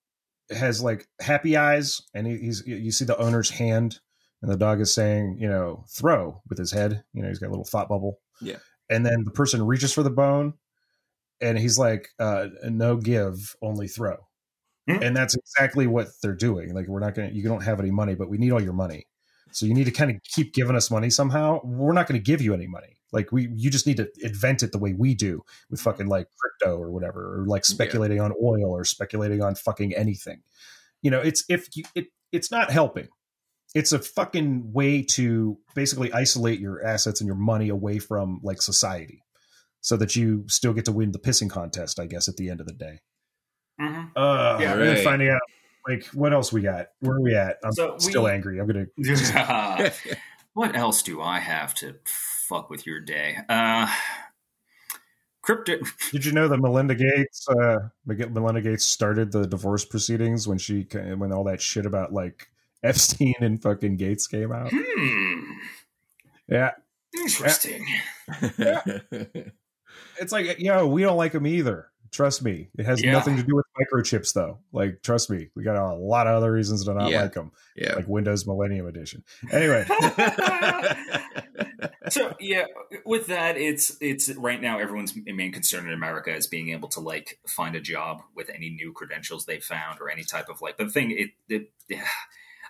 has like happy eyes, and he, he's you see the owner's hand, and the dog is saying you know throw with his head. You know he's got a little thought bubble. Yeah. and then the person reaches for the bone, and he's like uh, no give, only throw. Hmm. And that's exactly what they're doing. Like we're not gonna you don't have any money, but we need all your money. So you need to kind of keep giving us money somehow. We're not going to give you any money. Like we, you just need to invent it the way we do with fucking like crypto or whatever, or like speculating on oil or speculating on fucking anything. You know, it's if you, it, it's not helping. It's a fucking way to basically isolate your assets and your money away from like society, so that you still get to win the pissing contest. I guess at the end of the day. Uh, Yeah. Right. finding out like what else we got. Where are we at? I'm So we- still angry. I'm gonna what else do I have to fuck with your day? Uh, crypto. Did you know that Melinda Gates, uh, Melinda Gates started the divorce proceedings when she when all that shit about like Epstein and fucking Gates came out? Hmm. Yeah, Interesting. it's like yo, we don't like him either. Trust me, it has Yeah. nothing to do with microchips though. Like, trust me, we got a lot of other reasons to not Yeah. like them, yeah. like Windows Millennium Edition. Anyway, so yeah, with that, it's it's right now everyone's main concern in America is being able to like find a job with any new credentials they found or any type of like. But the thing, it, it yeah,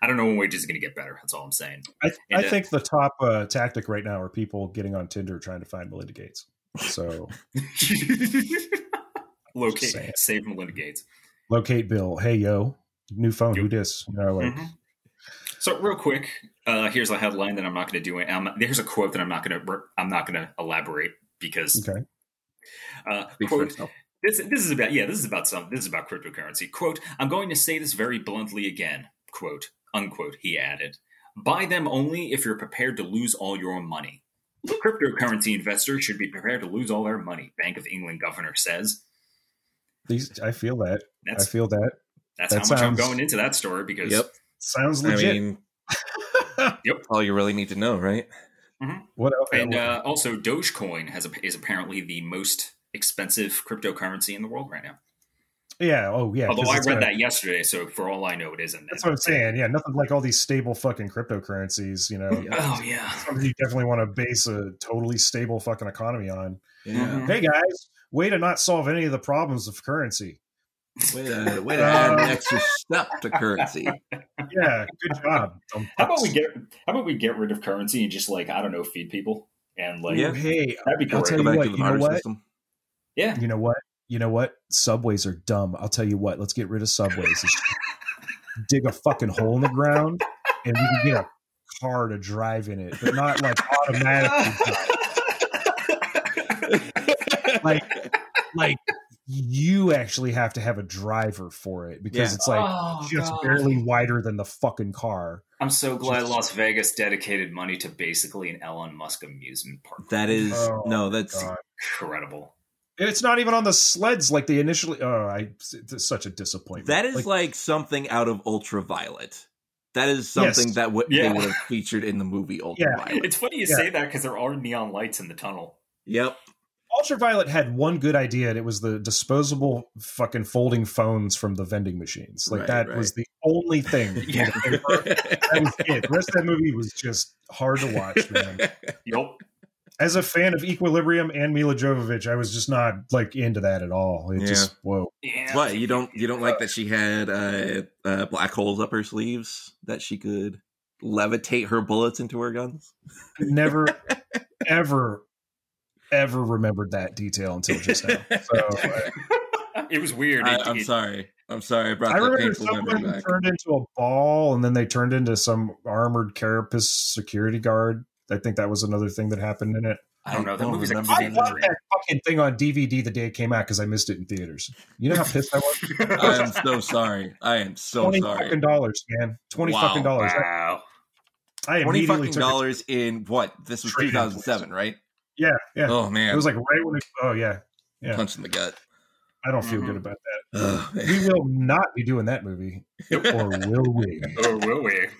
I don't know when wages is going to get better. That's all I'm saying. I, And, I uh, think the top uh, tactic right now are people getting on Tinder trying to find Melinda Gates. So Locate, save Melinda Gates. locate Bill. Hey yo, new phone. Who Yep. dis? You know, like Mhm. So real quick, uh, here's a headline that I'm not going to do. It. Um, there's a quote that I'm not going to. I'm not going to elaborate because okay. uh, quote. This this is about yeah, this is about some this is about cryptocurrency. Quote, I'm going to say this very bluntly again. Quote, unquote, he added. Buy them only if you're prepared to lose all your money. Cryptocurrency investors should be prepared to lose all their money, Bank of England governor says. These I feel that. That's I feel that. that's that how much I'm going into that story because Yep. Sounds I legit. mean, all you really need to know, right? what else? and uh, also Dogecoin has a, is apparently the most expensive cryptocurrency in the world right now. yeah. Oh yeah. Although I it's read gonna- that yesterday, so for all I know, it isn't. That's what I'm saying. Yeah, nothing like all these stable fucking cryptocurrencies. You know, Oh yeah. something you definitely want to base a totally stable fucking economy on. Mhm. Hey guys, way to not solve any of the problems of currency. Way to, way to add an extra step to currency. Yeah, good job. How about we get how about we get rid of currency and just like I don't know feed people and like Yeah. Hey, that'd be I'll great. tell you back what, you know what? system. yeah, you know what? You know what? Subways are dumb. I'll tell you what. Let's get rid of subways. Dig a fucking hole in the ground, and we can get a car to drive in it, but not like automatically. like, like you actually have to have a driver for it because Yeah. it's like Oh, just God. barely wider than the fucking car. I'm so glad Just- Las Vegas dedicated money to basically an Elon Musk amusement park. That is Oh, no, that's God. incredible. And it's not even on the sleds like they initially. Oh, I it's such a disappointment. that is like, something out of Ultraviolet. That is something Yes. that w- Yeah. they would have featured in the movie Ultraviolet. It's funny you Yeah. say that because there are neon lights in the tunnel. Yep. Ultraviolet had one good idea, and it was the disposable fucking folding phones from the vending machines. Like Right, that right. was the only thing. Yeah. that was it. The rest of that movie was just hard to watch, man. Yep. As a fan of Equilibrium and Milla Jovovich, I was just not like into that at all. It Yeah. just whoa. Yeah. what you don't you don't like that she had uh, uh, black holes up her sleeves that she could levitate her bullets into her guns? Never, ever, ever remembered that detail until just now. So uh, it was weird. I, I'm sorry. I'm sorry. I brought I that remember someone back. turned into a ball, and then they turned into some armored carapace security guard. I think that was another thing that happened in it. I don't know. That movie's like remember I Damn, bought that fucking thing on DVD the day it came out because I missed it in theaters. You know how pissed I was? I am so sorry. I am so Twenty sorry. fucking dollars, man. Twenty Wow. fucking dollars. I, wow. I Twenty immediately fucking took it. dollars in what? This was Trading 2007, right? Yeah, yeah. Oh man, It was like right when it. Oh yeah, yeah. punch in the gut. I don't feel Mhm. good about that. Oh. We will not be doing that movie, or will we? Or will we?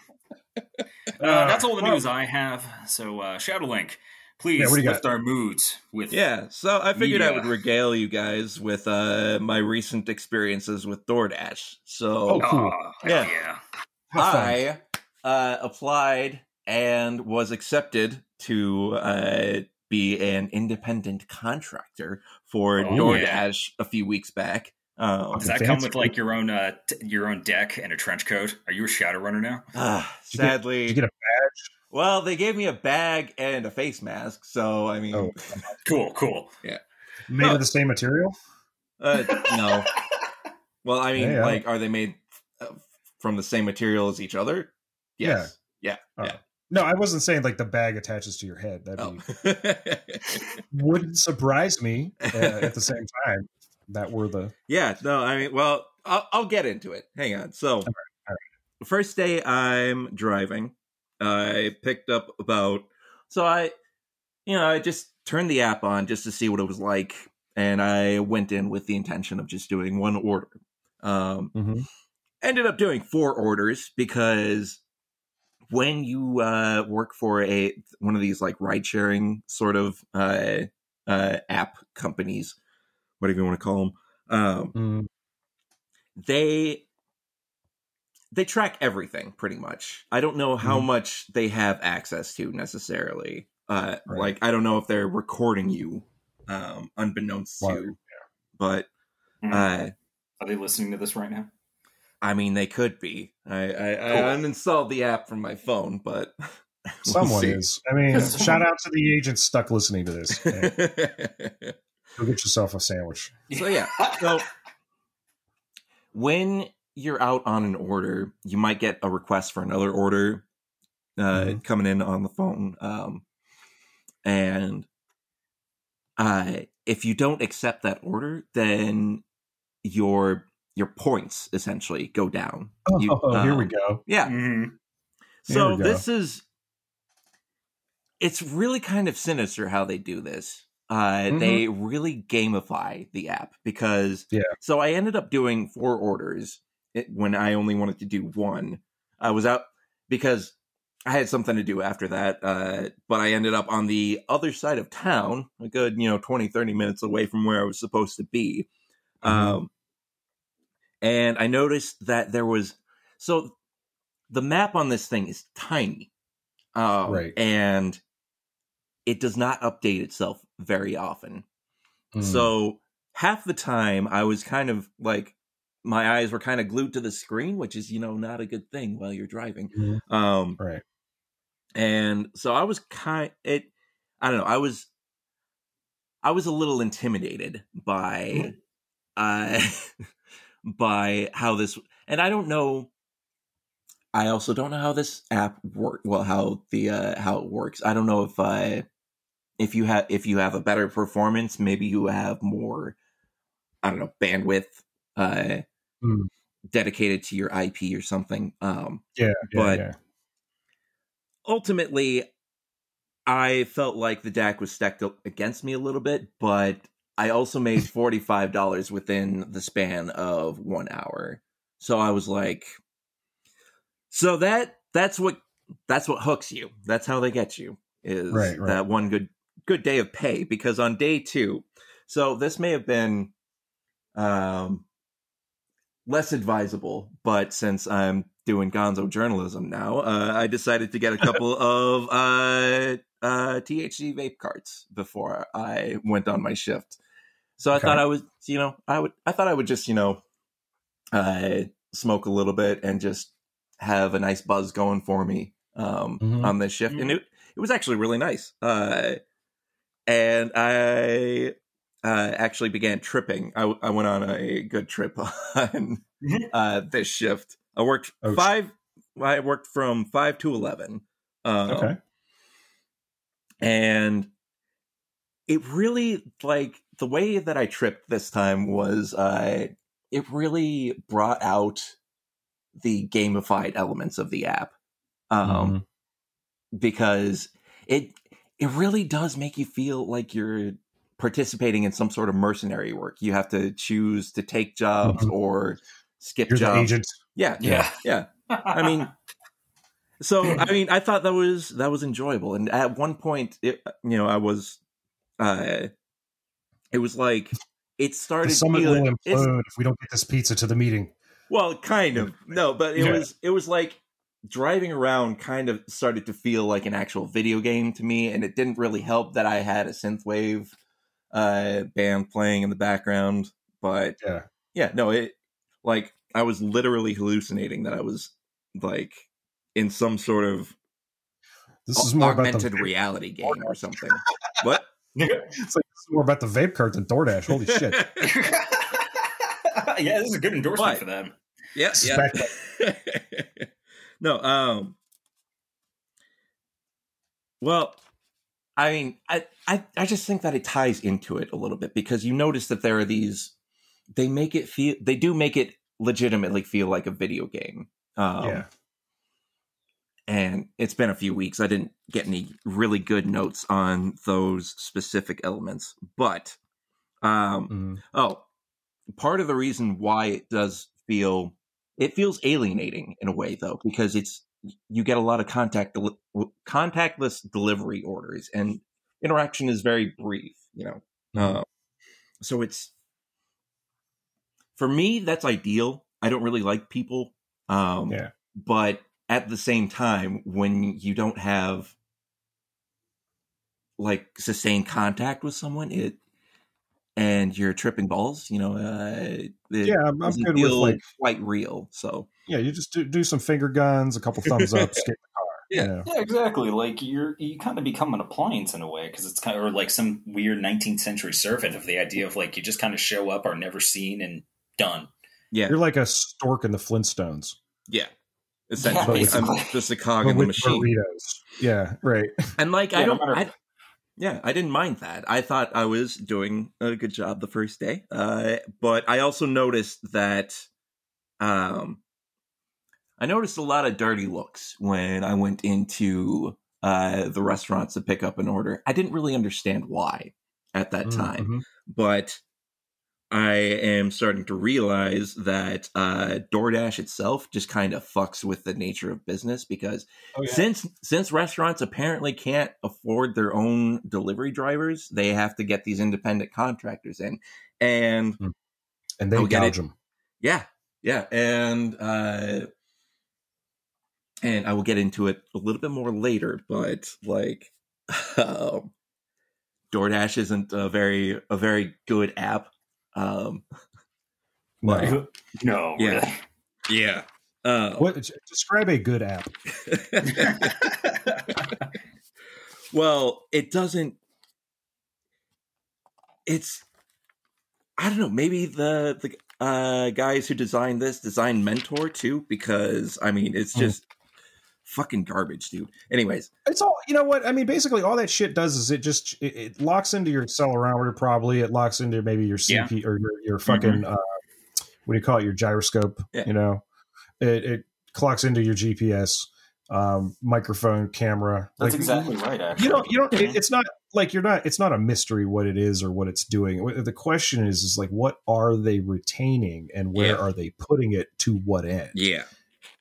Uh, that's all the news I have. So, uh, Shadowlink. Please Yeah, what do you lift our moods with Yeah, so I figured I would regale you guys with uh, my recent experiences with DoorDash. So Oh, cool. Aw, Yeah. yeah. I uh, applied and was accepted to uh, be an independent contractor for Oh, DoorDash a few weeks back. Um, Does that Fancy. come with like your own uh, t- your own deck and a trench coat? Are you a shadow runner now? ah, Did you get- sadly, Did you get a badge? well, they gave me a bag and a face mask, so I mean, Oh, Cool, cool. Yeah. Made No. of the same material? uh, no. Well, I mean, Yeah. like, are they made uh, from the same material as each other? Yes. Yeah. Oh. Yeah. No, I wasn't saying like the bag attaches to your head. That Oh. wouldn't surprise me uh, at the same time. That were the yeah. No, I mean, well, I'll, I'll get into it. Hang on. So, the first day I'm driving, I picked up about. So I, you know, I just turned the app on just to see what it was like, and I went in with the intention of just doing one order. Um, Mhm. ended up doing four orders because when you uh, work for a one of these like ride sharing sort of uh, uh, app companies, whatever you want to call them, um, Mm, they they track everything pretty much. I don't know how Mhm. much they have access to necessarily. Uh, Right. Like I don't know if they're recording you, um, unbeknownst Well, to, but Mm. uh, Are they listening to this right now? I mean, they could be. I, I, I uninstalled the app from my phone, but we'll someone see. is. I mean, shout out to the agents stuck listening to this. Go get yourself a sandwich. so yeah, so when you're out on an order, you might get a request for another order uh, Mhm. coming in on the phone, um, and uh, if you don't accept that order, then your your points essentially go down. Oh, You- here we um, go. Yeah, Mhm. So go. this is it's really kind of sinister how they do this. Uh, Mhm. They really gamify the app because Yeah. So I ended up doing four orders when I only wanted to do one. I was out because I had something to do after that, uh, but I ended up on the other side of town, a good you know 20, 30 minutes away from where I was supposed to be. Mhm. Um, and I noticed that there was so the map on this thing is tiny, um, Right. And it does not update itself very often. Mm. So half the time I was kind of like my eyes were kind of glued to the screen, which is you know not a good thing while you're driving. Mhm. Um, right. and so I was kind it I don't know, I was I was a little intimidated by uh by how this and I don't know I also don't know how this app work well how the uh how it works. I don't know if uh if you have if you have a better performance, maybe you have more I don't know, bandwidth uh Mm. dedicated to your IP or something. Um Yeah. yeah but- yeah. ultimately i felt like the dac was stacked up against me a little bit but i also made $45 within the span of one hour. So i was like so that that's what that's what hooks you. That's how they get you is Right, right. that one good good day of pay. Because on day two so this may have been um less advisable but since i'm doing gonzo journalism now uh, i decided to get a couple of uh, uh, thc vape carts before i went on my shift so i Okay. thought i was you know i would i thought i would just you know uh, smoke a little bit and just have a nice buzz going for me um, Mhm. on this shift and it, it was actually really nice uh, and i uh, actually began tripping I, I went on a good trip on Mhm. uh, this shift i worked Oh, sh- five i worked from 5 to 11 um, Okay. and it really like the way that i tripped this time was uh it really brought out the gamified elements of the app um Mhm. because it it really does make you feel like you're participating in some sort of mercenary work you have to choose to take jobs Mhm. or skip You're the jobs agent. yeah yeah yeah i mean so I mean, I thought that was that was enjoyable, and at one point, it, you know, I was, uh, it was like it started. The summit feeling- will implode if we don't get this pizza to the meeting. Well, kind of. No, but it Yeah. was it was like driving around kind of started to feel like an actual video game to me, and it didn't really help that I had a synthwave uh band playing in the background. But Yeah. yeah, no, it like I was literally hallucinating that I was like in some sort of This is more augmented reality game or something. what? It's like more about the vape cart than DoorDash. Holy shit! yeah, this is a good endorsement What? for them. Yeah, Spec- no, um well, I mean, I, I I just think that it ties into it a little bit because you notice that there are these they make it feel they do make it legitimately feel like a video game. Um yeah. And it's been a few weeks. I didn't get any really good notes on those specific elements, but um Mhm. Oh, part of the reason why it does feel it feels alienating in a way though because it's you get a lot of contact contactless delivery orders and interaction is very brief, you know. Mhm. Uh, so it's for me that's ideal. I don't really like people. Um Yeah. but at the same time when you don't have like sustained contact with someone it and you're tripping balls you know uh it Yeah, I'm, I'm doesn't good with feel like quite real so yeah, you just do, do some finger guns, a couple thumbs up, skate the car. Yeah. you know. Yeah, exactly. Like you're you kind of become an appliance in a way because it's kind of or like some weird 19th century servant of the idea of like you just kind of show up, are never seen, and done. yeah You're like a stork in the Flintstones, yeah essentially Yeah, i'm just a cog but in the with machine burritos. Yeah, right. and like Yeah, i don't matter- I, yeah i didn't mind that i thought i was doing a good job the first day uh but i also noticed that um i noticed a lot of dirty looks when i went into uh the restaurants to pick up an order i didn't really understand why at that time Mhm. but I am starting to realize that uh, DoorDash itself just kind of fucks with the nature of business because Oh, yeah. since since restaurants apparently can't afford their own delivery drivers, they have to get these independent contractors in, and and they gouge them. yeah, yeah, and uh, and I will get into it a little bit more later, but like, um, DoorDash isn't a very a very good app. Um, No. No, Yeah. yeah. Uh, What describe a good app? well, it doesn't. It's. I don't know. Maybe the the uh, guys who designed this designed Mentor too, because I mean, it's Hmm. just fucking garbage, dude. Anyways, It's all you know. What I mean, basically, all that shit does is it just it, it locks into your accelerometer. Probably it locks into maybe your Yeah. CP or your your fucking uh, what do you call it? Your gyroscope. Yeah. You know, it it clocks into your GPS, um, microphone, camera. That's Like, exactly right. Actually, You don't. You don't. It, it's not like you're not. It's not a mystery what it is or what it's doing. The question is, is like, what are they retaining and where Yeah. are they putting it to what end? yeah,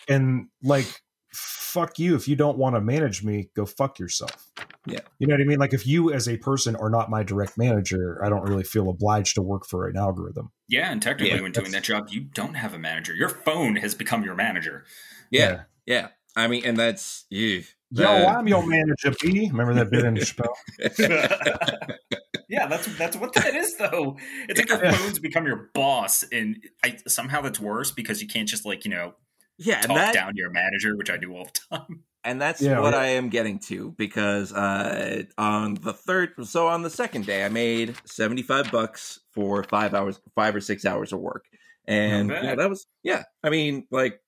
and like fuck you if you don't want to manage me go fuck yourself Yeah. you know what i mean like if you as a person are not my direct manager i don't really feel obliged to work for an algorithm Yeah, and technically, Yeah, when doing that job, you don't have a manager. Your phone has become your manager. yeah, yeah. I mean, and that's ew. yo Uh, i'm your manager b remember that bit in the Chappelle? yeah, that's that's what that is, though. It's like your phone's become your boss, and I, somehow that's worse because you can't just like you know yeah, and talk that down your manager, which I do all the time. and that's Yeah, what yeah. I am getting to because uh, on the third, so on the second day, I made seventy five bucks for five hours, five or six hours of work, and yeah, that was yeah. I mean, like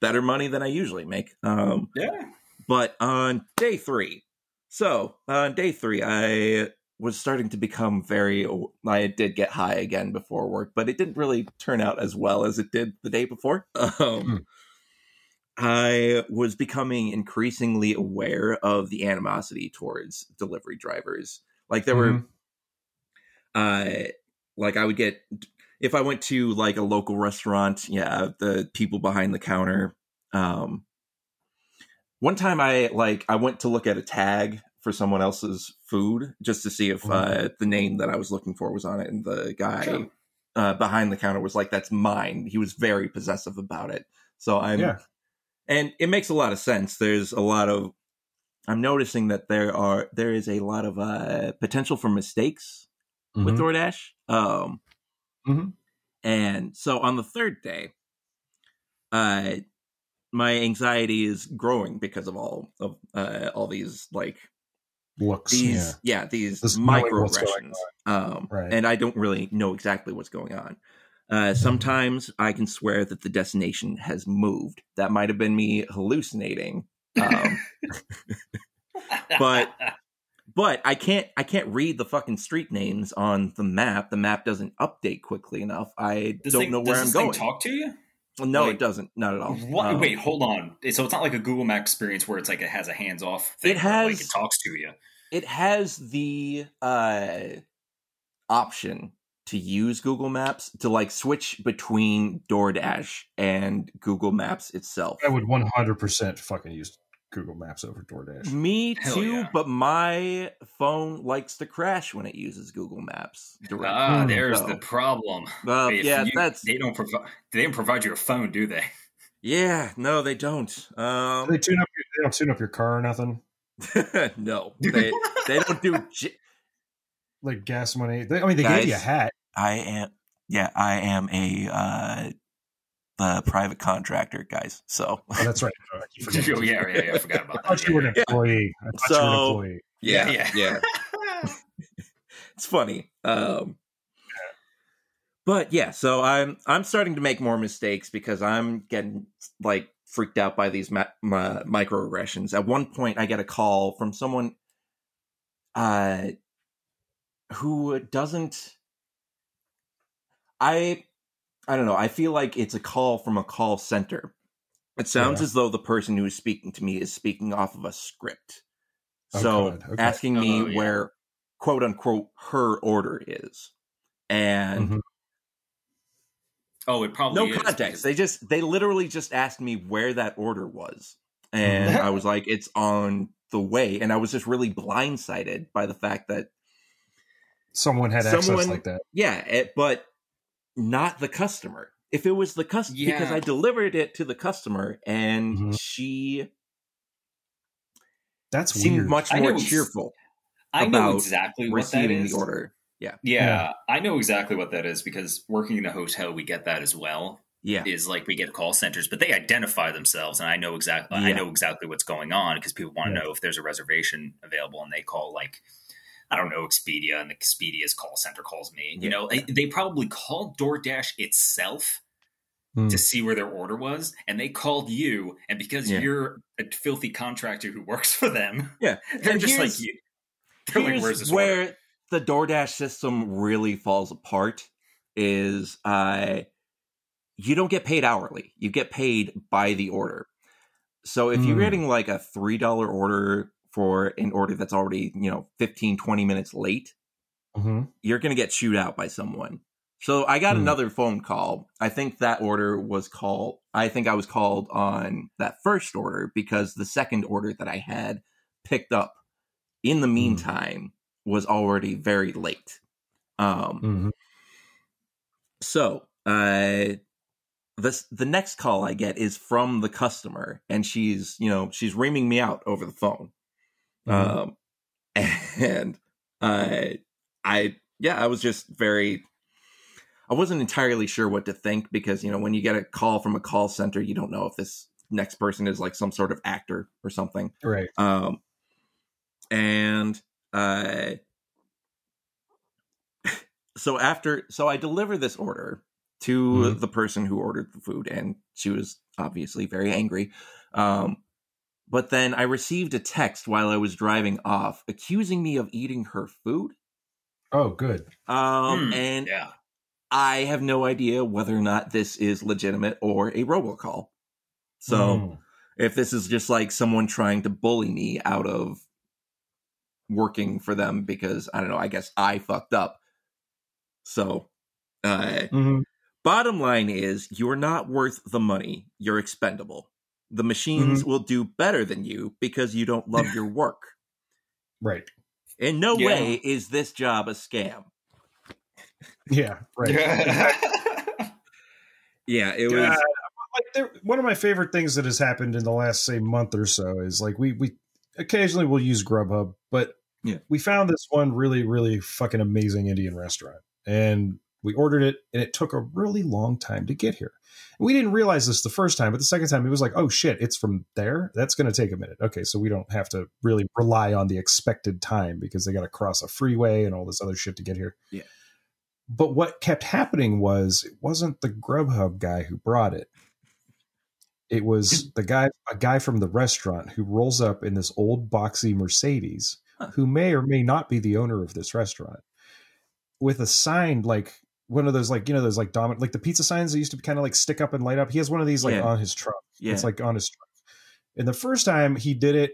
better money than I usually make. Um, Yeah, but on day three, so on day three, I was starting to become very. I did get high again before work, but it didn't really turn out as well as it did the day before. Um, Hmm. I was becoming increasingly aware of the animosity towards delivery drivers. Like there were, uh, like I would get if I went to like a local restaurant. Yeah, the people behind the counter, um, one time I like I went to look at a tag for someone else's food just to see if uh, the name that I was looking for was on it, and the guy Sure. uh, behind the counter was like, "That's mine." He was very possessive about it. So I'm, Yeah. and it makes a lot of sense. There's a lot of, I'm noticing that there are there is a lot of uh, potential for mistakes with Mhm. DoorDash. Um, Mhm. and so on the third day, uh, my anxiety is growing because of all of uh, all these like Looks. these yeah. yeah, these This knowing microaggressions. Um, Right. and I don't really know exactly what's going on. Uh, sometimes I can swear that the destination has moved. That might have been me hallucinating. Um, But- but I can't I can't read the fucking street names on the map. The map doesn't update quickly enough. I This don't thing, know does where I'm this going. thing talk to you? No, like- it doesn't. Not at all. What? Um, Wait, hold on. So it's not like a Google Map experience where it's like it has a hands off thing. It where, like has- it talks to you. it has the uh option to use Google Maps to like switch between DoorDash and Google Maps itself. I would 100% fucking use Google Maps over DoorDash. Me Hell too, yeah. but my phone likes to crash when it uses Google Maps. directly. Ah, Hmm. there's So- the problem. Well, If yeah, you- that's they don't provide. They don't provide you a phone, do they? yeah. No, they don't. Um, They tune up. Your, they don't tune up your car or nothing. no, they they don't do. J- Like gas money. They, I mean, they Guys. gave you a hat. I am. Yeah, I am a uh, the private contractor, guys. So Oh, that's right. Oh, I keep forgetting. yeah, yeah, yeah. I forgot I about thought that. you were an Yeah. employee. I thought you were an So- employee. yeah, Yeah, yeah. yeah. it's funny. Um, but yeah, so I'm I'm starting to make more mistakes because I'm getting like freaked out by these ma- ma- microaggressions. At one point, I get a call from someone uh, who doesn't. I I don't know. I feel like it's a call from a call center. It sounds Yeah. as though the person who is speaking to me is speaking off of a script. Oh, So God. Okay. asking me Oh, yeah. where quote unquote her order is. And Mhm. Oh, it probably no is, context. because- They just they literally just asked me where that order was. And Mhm. I was like, it's on the way. And I was just really blindsided by the fact that Someone had access Someone- like that. yeah, it, but not the customer. If it was the customer, because I delivered it to the customer and Mhm. she That's seemed weird. much I more know cheerful I know about exactly what that receiving is. the order. Yeah, Yeah. I know exactly what that is because working in a hotel, we get that as well. Yeah. Is like we get call centers, but they identify themselves, and I know exactly. I know exactly what's going on because people want to Yeah. know if there's a reservation available, and they call like I don't know Expedia, and the Expedia's call center calls me. You Yeah. know, they- they probably called DoorDash itself Hmm. to see where their order was, and they called you, and because Yeah. you're a filthy contractor who works for them, Yeah. they're And just like you. They're like, "Where's this where order?" the DoorDash system really falls apart is uh you don't get paid hourly. You get paid by the order. So if you're Hmm. getting like a $3 order for an order that's already, you know, 15 20 minutes late, Mhm. you're going to get chewed out by someone. So I got Hmm. another phone call. I think that order was called I think I was called on that first order because the second order that I had picked up in the meantime was already very late. Um Mhm. so uh this the next call I get is from the customer and she's, you know, she's reaming me out over the phone. Mhm. Um and I I yeah, I was just very I wasn't entirely sure what to think because, you know, when you get a call from a call center, you don't know if this next person is like some sort of actor or something. Right. Um, and uh, so after, so I deliver this order to Mhm. the person who ordered the food, and she was obviously very angry. Um, but then I received a text while I was driving off accusing me of eating her food. Oh, good. Um, Hmm, and yeah. I have no idea whether or not this is legitimate or a robocall. So Mm. if this is just like someone trying to bully me out of working for them because I don't know, I guess I fucked up. So, uh, Mhm. bottom line is you're not worth the money. You're expendable. The machines mm-hmm. will do better than you because you don't love your work. Right. In no Yeah. way is this job a scam. Yeah. Right. Yeah, it was. God, like there, one of my favorite things that has happened in the last say month or so is like we we occasionally will use Grubhub, but Yeah. we found this one really really fucking amazing Indian restaurant, and we ordered it, and it took a really long time to get here. We didn't realize this the first time, but the second time it was like, oh shit, it's from there. That's going to take a minute. Okay, so we don't have to really rely on the expected time because they got to cross a freeway and all this other shit to get here. Yeah. But what kept happening was it wasn't the Grubhub guy who brought it. It was the guy, a guy from the restaurant who rolls up in this old boxy Mercedes, Huh. who may or may not be the owner of this restaurant, with a sign like one of those like you know those like dominant like the pizza signs that used to kind of like stick up and light up. He has one of these like Yeah. on his truck. yeah. It's like on his truck. And the first time he did it,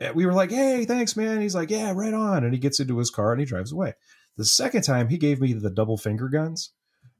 eh, we were like, "Hey, thanks, man." He's like, "Yeah, right on." And he gets into his car and he drives away. The second time he gave me the double finger guns,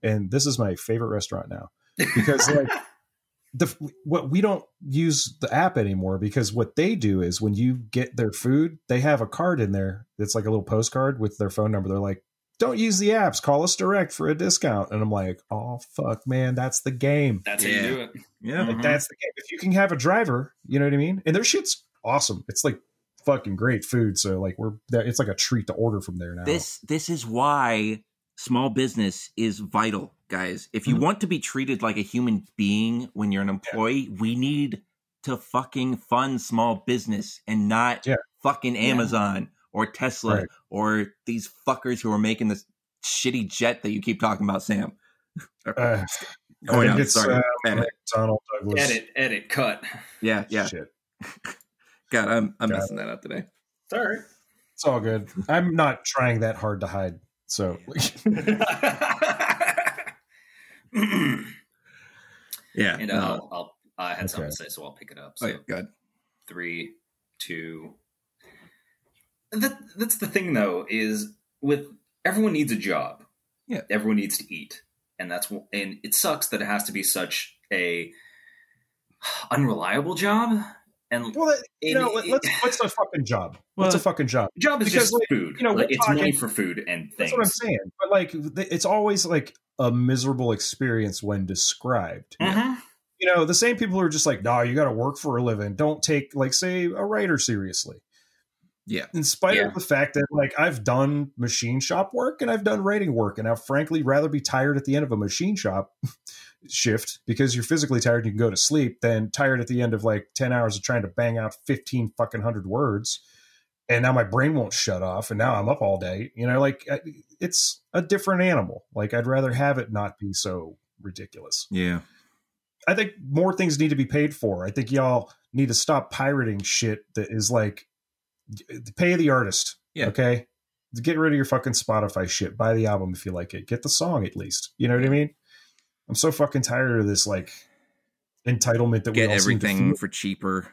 and this is my favorite restaurant now because like the what we don't use the app anymore because what they do is when you get their food, they have a card in there that's like a little postcard with their phone number. They're like, "Don't use the apps. Call us direct for a discount." And I'm like, "Oh fuck, man, that's the game." That's Yeah. how you do it. yeah. Like Mhm. that's the game. If you can have a driver, you know what I mean. And their shit's awesome. It's like fucking great food. So like we're it's like a treat to order from there now. This this is why small business is vital, guys. If you Mhm. want to be treated like a human being when you're an employee, we need to fucking fund small business and not Yeah. fucking Amazon or Tesla Right. or these fuckers who are making this shitty jet that you keep talking about, Sam. uh, I Going think out, it's sorry. uh, Edit. Donald Douglas. Edit, edit, cut. Yeah, yeah. Shit. God, I'm I'm Got messing that up today. It's all right. It's all good. I'm not trying that hard to hide. So Yeah. and no. uh, I'll, I'll, I had something to say, so I'll pick it up. Oh, So yeah, good. three, two. That, that's the thing, though, is with everyone needs a job. Yeah. everyone needs to eat, and that's and it sucks that it has to be such a unreliable job. And well, that- you And know, it- let's what's a fucking job? What's a fucking job? job is because, just like, food. you know, like, we're it's money for food and things. That's what I'm saying. But like, it's always like a miserable experience when described. Mhm. you know, the same people who are just like, no, you got to work for a living. Don't take, like, say, a writer seriously. Yeah. In spite Yeah. of the fact that, like, I've done machine shop work and I've done writing work, and I'd frankly rather be tired at the end of a machine shop shift because you're physically tired and you can go to sleep than tired at the end of like 10 hours of trying to bang out 15 fucking hundred words. And now my brain won't shut off, and now I'm up all day. You know, like, it's a different animal. Like, I'd rather have it not be so ridiculous. Yeah. I think more things need to be paid for. I think y'all need to stop pirating shit that is like pay the artist. Yeah. Okay. Get rid of your fucking Spotify shit. Buy the album if you like it. Get the song at least. You know what I mean? I'm so fucking tired of this like entitlement that we Get all seem to everything for cheaper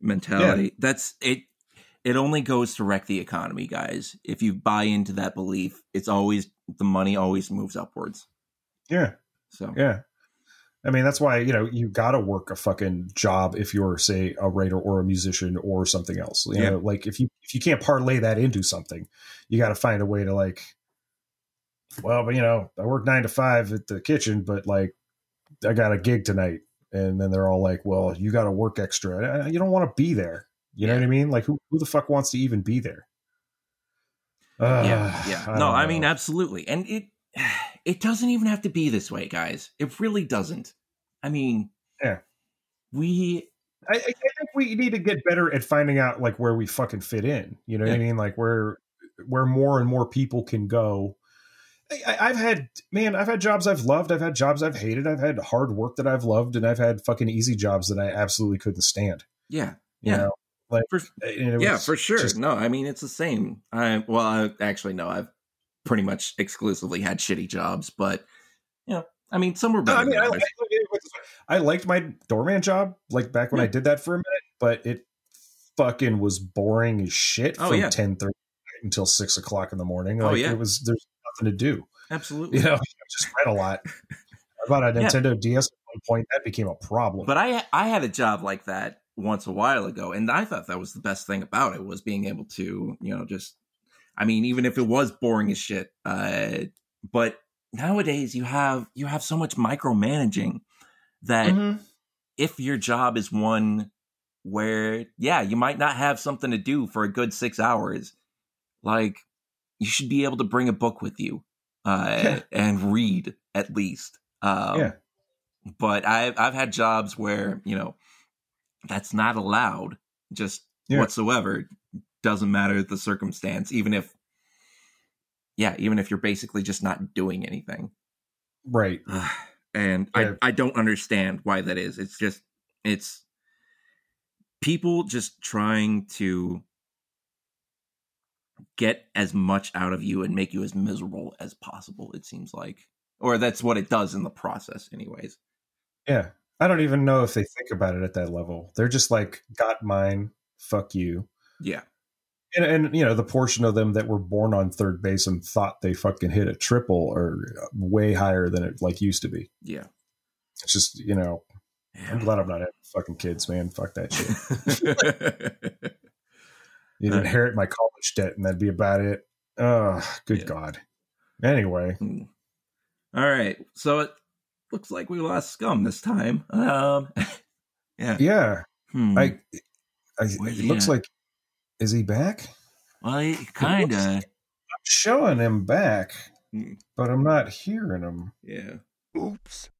mentality. That's it. It only goes to wreck the economy, guys. If you buy into that belief, it's always the money always moves upwards. Yeah. So Yeah. I mean, that's why, you know, you got to work a fucking job if you're, say, a writer or a musician or something else. You Yeah. know, like if you if you can't parlay that into something, you got to find a way to like, well, but you know, I work nine to five at the kitchen, but like, I got a gig tonight, and then they're all like, well, you got to work extra. Uh, You don't want to be there. You know Yeah. what I mean? Like, who who the fuck wants to even be there? Uh, yeah, yeah. I no, I mean absolutely. And it it doesn't even have to be this way, guys. It really doesn't. I mean, Yeah. We I, I think we need to get better at finding out like where we fucking fit in. You know what I mean? Like where where more and more people can go. I, I've had man, I've had jobs I've loved. I've had jobs I've hated. I've had hard work that I've loved, and I've had fucking easy jobs that I absolutely couldn't stand. yeah. You Yeah. know, like For- yeah, for sure. just- no, I mean it's the same. I well, I actually no, I've pretty much exclusively had shitty jobs, but you know, I mean some were better I mean, I. I, I liked my doorman job, like back when I did that for a minute, but it fucking was boring as shit Oh, from yeah. ten thirty until six o'clock in the morning. Oh, yeah. it was there's nothing to do. Absolutely. You know, I just read a lot. I bought a Yeah. Nintendo DS one point that became a problem. But I I had a job like that once a while ago, and I thought that was the best thing about it was being able to, you know, just I mean, even if it was boring as shit, uh, but nowadays you have you have so much micromanaging that Mhm. if your job is one where yeah you might not have something to do for a good six hours like you should be able to bring a book with you uh Yeah. and read at least um Yeah. but i've i've had jobs where you know that's not allowed just Yeah. whatsoever doesn't matter the circumstance even if yeah even if you're basically just not doing anything right. and Yeah. I, I don't understand why that is. It's just it's people just trying to get as much out of you and make you as miserable as possible, it seems like. Or that's what it does in the process, anyways. Yeah. I don't even know if they think about it at that level. They're just like, got mine, fuck you. Yeah. And, and you know, the portion of them that were born on third base and thought they fucking hit a triple are way higher than it like used to be. Yeah. It's just, you know, I'm glad I'm not having fucking kids, man. Fuck that shit. You'd Uh, inherit my college debt and that'd be about it. Oh, good Yeah. God. Anyway, Hmm. All right. So it looks like we lost scum this time. Um Yeah. yeah, Hmm. I, I it he looks like, is he back? well, it kinda. I'm showing him back, Hmm. but I'm not hearing him. Yeah. Oops.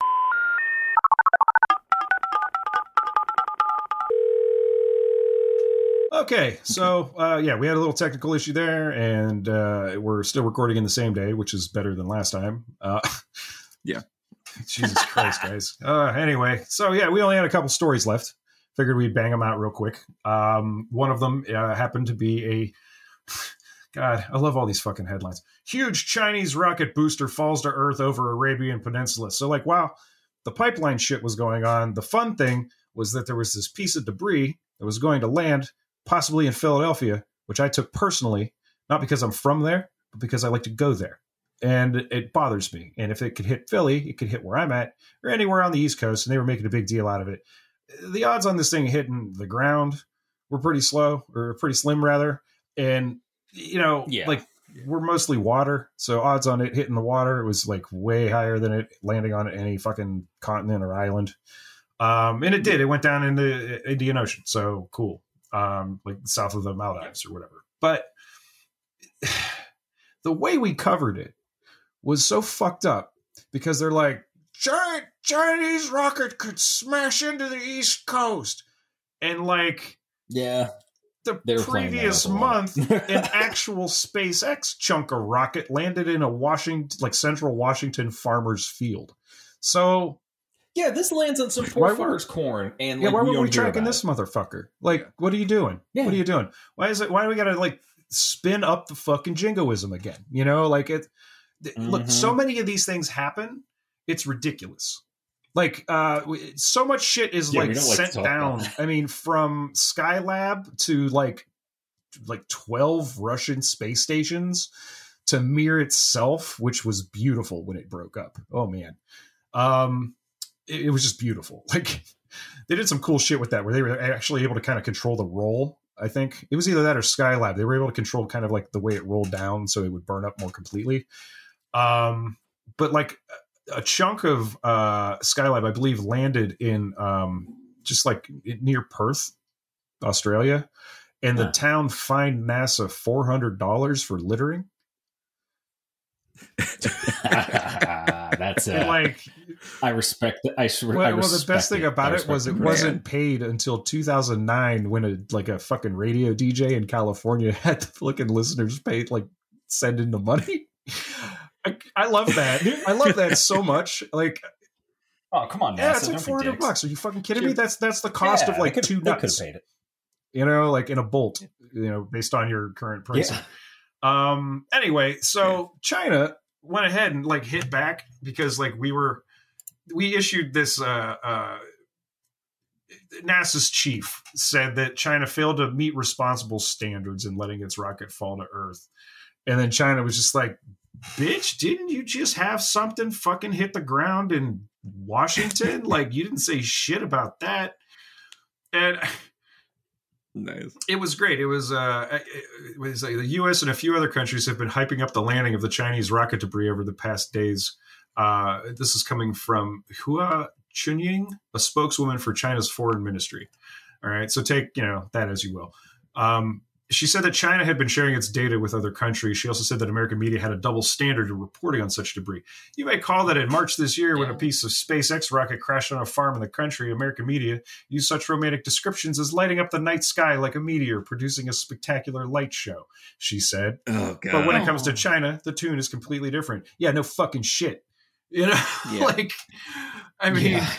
Okay, so uh, yeah, we had a little technical issue there, and uh, we're still recording in the same day, which is better than last time. Uh, Yeah. Jesus Christ, guys. Uh, anyway, so yeah, we only had a couple stories left. Figured we'd bang them out real quick. Um, one of them uh, happened to be a. God, I love all these fucking headlines. Huge Chinese rocket booster falls to Earth over Arabian Peninsula. So, like, wow, the pipeline shit was going on. The fun thing was that there was this piece of debris that was going to land possibly in Philadelphia, which I took personally, not because I'm from there, but because I like to go there. And it bothers me. And if it could hit Philly, it could hit where I'm at or anywhere on the East Coast. And they were making a big deal out of it. The odds on this thing hitting the ground were pretty slow or pretty slim, rather. And, you know, Yeah. like we're mostly water. So odds on it hitting the water was like way higher than it landing on any fucking continent or island. Um, and it did. It went down in the Indian Ocean. So cool. Um, like south of the Maldives or whatever. But the way we covered it was so fucked up because they're like, giant Chinese rocket could smash into the East Coast. And like Yeah. the They were previous up a lot. month, an actual SpaceX chunk of rocket landed in a Washington, like central Washington farmer's field. So Yeah, this lands on some Why poor would- farmer's corn, and yeah, like, why we were we tracking this it. motherfucker? Like, what are you doing? Yeah. What are you doing? Why is it? Why do we got to like spin up the fucking jingoism again? You know, like it. th- Look, so mm-hmm. many of these things happen. It's ridiculous. Like, uh, so much shit is Yeah, like sent down. I mean, from Skylab to like, like twelve Russian space stations to Mir itself, which was beautiful when it broke up. Oh man, um, it, it was just beautiful. Like they did some cool shit with that, where they were actually able to kind of control the roll. I think it was either that or Skylab. They were able to control kind of like the way it rolled down, so it would burn up more completely. Um, but like a chunk of uh, Skylab, I believe, landed in um, just like near Perth, Australia, and the Huh. town fined NASA four hundred dollars for littering. That's uh, like I respect. I, I well, well, the best thing it. about it was it respect wasn't paid until 2009 when a like a fucking radio DJ in California had the fucking listeners pay like send in the money. I, I love that. I love that so much. Like, Oh come on, yeah, NASA, it's like 400 bucks. Are you fucking kidding me? That's that's the cost of like could- two nuts. You know, like in a bolt. You know, based on your current pricing. Yeah. Um. Anyway, so China went ahead and like hit back because like we were we issued this. uh uh NASA's chief said that China failed to meet responsible standards in letting its rocket fall to Earth, and then China was just like, bitch, didn't you just have something fucking hit the ground in Washington? like you didn't say shit about that. And Nice. it was great. It was uh, it was like the U.S. and a few other countries have been hyping up the landing of the Chinese rocket debris over the past days. Uh, this is coming from Hua Chunying, a spokeswoman for China's foreign ministry. All right, so take you know that as you will. Um, she said that China had been sharing its data with other countries. She also said that American media had a double standard in reporting on such debris. You may call that in March this year, when a piece of SpaceX rocket crashed on a farm in the country, American media used such romantic descriptions as lighting up the night sky like a meteor, producing a spectacular light show. She said. Oh god. But when it comes to. China, the tune is completely different. Yeah, no fucking shit. You know, Yeah. like, I mean, Yeah.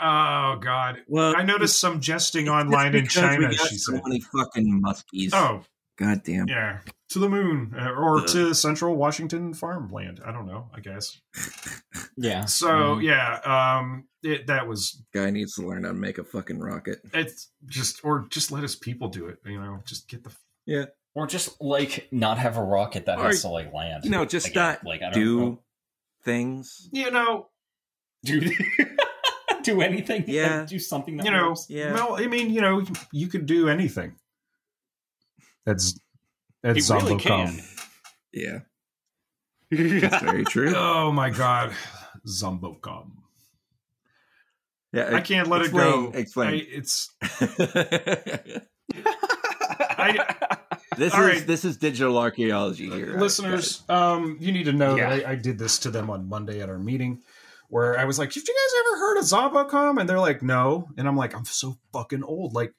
Oh god. well, I noticed some jesting online in because we China. got She so said, many fucking muskies. "Oh, god damn. yeah, to the moon uh, or Ugh. to Central Washington farmland. I don't know. I guess. Yeah. So Mhm. yeah, um, it that was Guy needs to learn how to make a fucking rocket. it's just or just let his people do it. You know, just get the Yeah. Or just like not have a rocket that Or, has to like land. You know, just Again, not like I don't do know. things. you know do do anything. Yeah. Do something. That you know, works. Yeah. well, I mean, you know, you could do anything. That's that's He really Zombocom. can. Yeah. That's very true. Oh my god, Zombocom. Yeah. I can't let explain, it go. Explain. I, it's this All is right. this is digital archaeology here, listeners. Um, you need to know Yeah. that I, I did this to them on Monday at our meeting, where I was like, "Have you guys ever heard of Zombocom?" And they're like, "No," and I'm like, "I'm so fucking old." Like,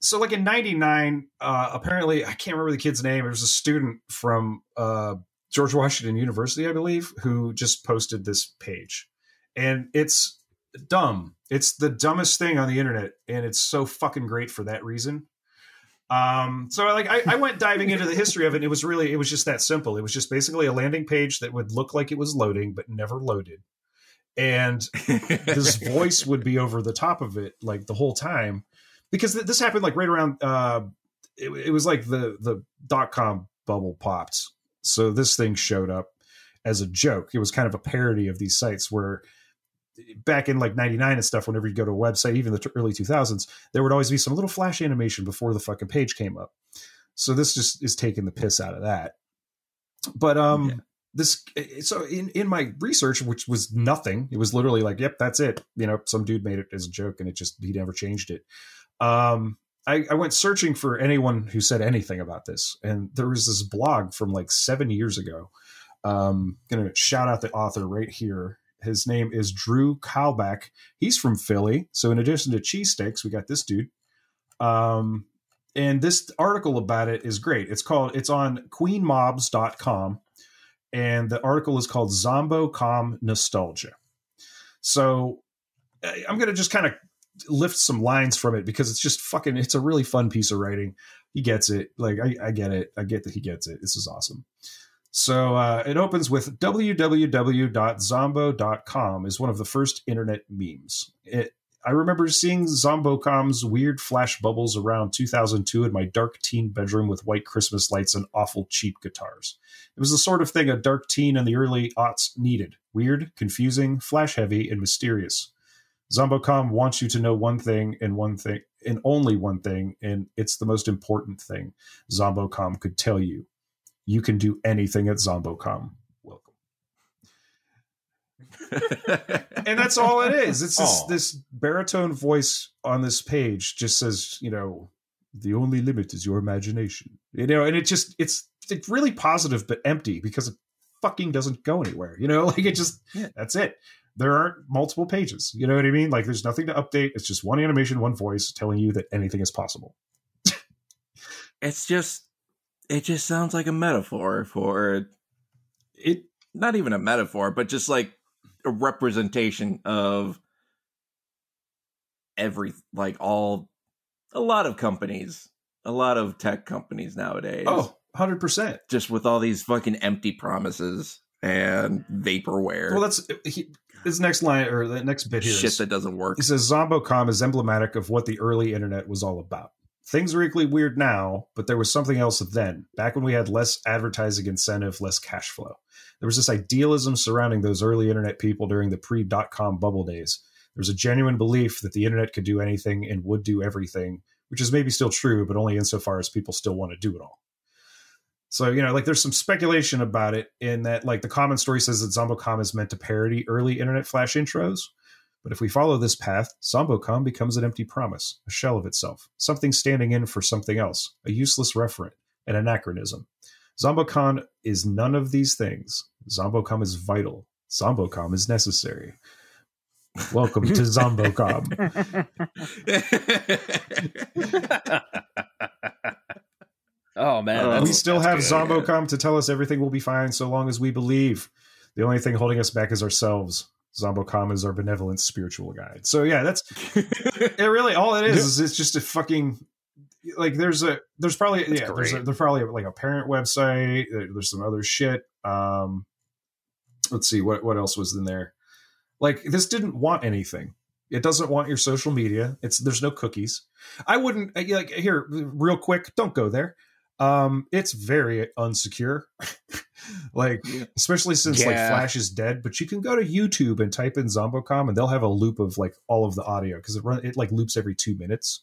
so like in '99, uh, apparently I can't remember the kid's name. It was a student from uh, George Washington University, I believe, who just posted this page, and it's dumb. It's the dumbest thing on the internet, and it's so fucking great for that reason. Um, so like I, I went diving into the history of it. And it was really it was just that simple. It was just basically a landing page that would look like it was loading, but never loaded. And this voice would be over the top of it like the whole time. Because th- this happened like right around uh it, it was like the the dot com bubble popped. So this thing showed up as a joke. It was kind of a parody of these sites where back in like 99 and stuff whenever you go to a website even the t- early 2000s there would always be some little flash animation before the fucking page came up. So this just is taking the piss out of that. But um Yeah. This so in in my research which was nothing it was literally like yep that's it. You know some dude made it as a joke and it just he never changed it. Um I, I went searching for anyone who said anything about this and there was this blog from like seven years ago. Um gonna shout out the author right here. His name is drew kalbach. He's from philly. So in addition to cheesesteaks we got this dude. Um and this article about it is great. It's called it's on queenmobs.com and the article is called Zombocom Nostalgia. So I'm going to just kind of lift some lines from it because it's just fucking, it's a really fun piece of writing. He gets it. Like, I, I get it. I get that he gets it. This is awesome. So uh, it opens with www.zombo.com is one of the first internet memes. It, I remember seeing Zombocom's weird flash bubbles around 2002 in my dark teen bedroom with white Christmas lights and awful cheap guitars. It was the sort of thing a dark teen in the early aughts needed weird, confusing, flash heavy, and mysterious. Zombocom wants you to know one thing and one thing and only one thing, and it's the most important thing Zombocom could tell you. You can do anything at Zombocom. And that's all it is. It's this this baritone voice on this page just says, you know, the only limit is your imagination. You know, and it just it's it's really positive but empty because it fucking doesn't go anywhere. You know, like it just Yeah. that's it. There aren't multiple pages. You know what I mean? Like there's nothing to update. It's just one animation, one voice telling you that anything is possible. it's just it just sounds like a metaphor for It not even a metaphor, but just like a representation of every like all a lot of companies, a lot of tech companies nowadays. oh, 100%. just with all these fucking empty promises and vaporware Well, that's he, his next line or the next bit here shit is- that doesn't work. He says Zombocom is emblematic of what the early internet was all about. Things are equally weird now, but there was something else then, back when we had less advertising incentive, less cash flow. There was this idealism surrounding those early internet people during the pre dot com bubble days. There was a genuine belief that the internet could do anything and would do everything, which is maybe still true, but only insofar as people still want to do it all. So, you know, like there's some speculation about it in that, like, the common story says that Zombocom is meant to parody early internet flash intros. But if we follow this path, Zombocom becomes an empty promise, a shell of itself, something standing in for something else, a useless referent, an anachronism. Zombocom is none of these things. Zombocom is vital. Zombocom is necessary. Welcome to Zombocom. oh man, Uh, we still have good. Zombocom to tell us everything will be fine so long as we believe. The only thing holding us back is ourselves. Zombocom is our benevolent spiritual guide. So yeah, that's it. Really, all it is is it's just a fucking like there's a there's probably That's yeah there's, a, there's probably like a parent website. There's some other shit. Um, let's see what what else was in there. Like this didn't want anything. It doesn't want your social media. It's there's no cookies. I wouldn't like here real quick. Don't go there. Um, it's very unsecure. like especially since like Flash is dead. But you can go to YouTube and type in Zombocom, and they'll have a loop of like all of the audio because it run it like loops every two minutes.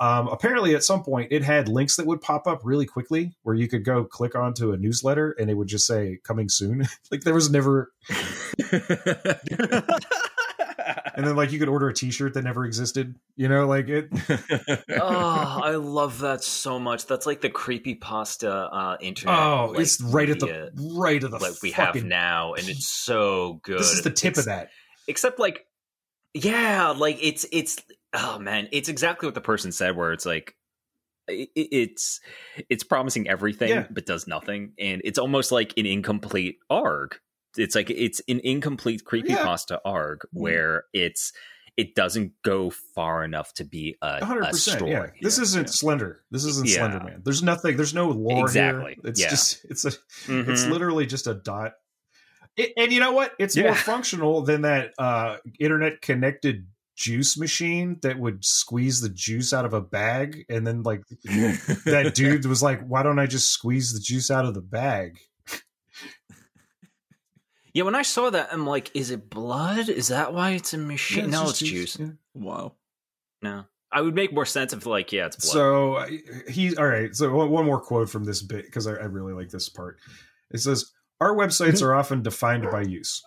Um, apparently, at some point, it had links that would pop up really quickly where you could go click onto a newsletter and it would just say "coming soon." like there was never, and then like you could order a T-shirt that never existed. You know, like it. oh, I love that so much. That's like the creepy pasta uh, internet. Oh, like, it's right at the right of the like we have now, and it's so good. This is the tip Ex- of that. Except like, yeah, like it's it's oh man, it's exactly what the person said. Where it's like. It's it's promising everything Yeah. but does nothing, and it's almost like an incomplete arg. It's like it's an incomplete creepypasta arg where it's it doesn't go far enough to be a, hundred a story. Yeah, this isn't Slender. This isn't Yeah. Slender Man. There's nothing. There's no lore Exactly. here. It's Yeah. just it's a it's Mhm. literally just a dot. It, and you know what? It's Yeah. more functional than that uh, internet connected juice machine that would squeeze the juice out of a bag, and then like that dude was like, "Why don't I just squeeze the juice out of the bag?" Yeah, when I saw that, I'm like, is it blood? Is that why it's a Yeah, machine? no, it's juice. Yeah. wow. No. I would make more sense if, like, yeah, it's blood. So he's all right. So one, more quote from this bit because I, I really like this part. It says, "Our websites are often defined by use."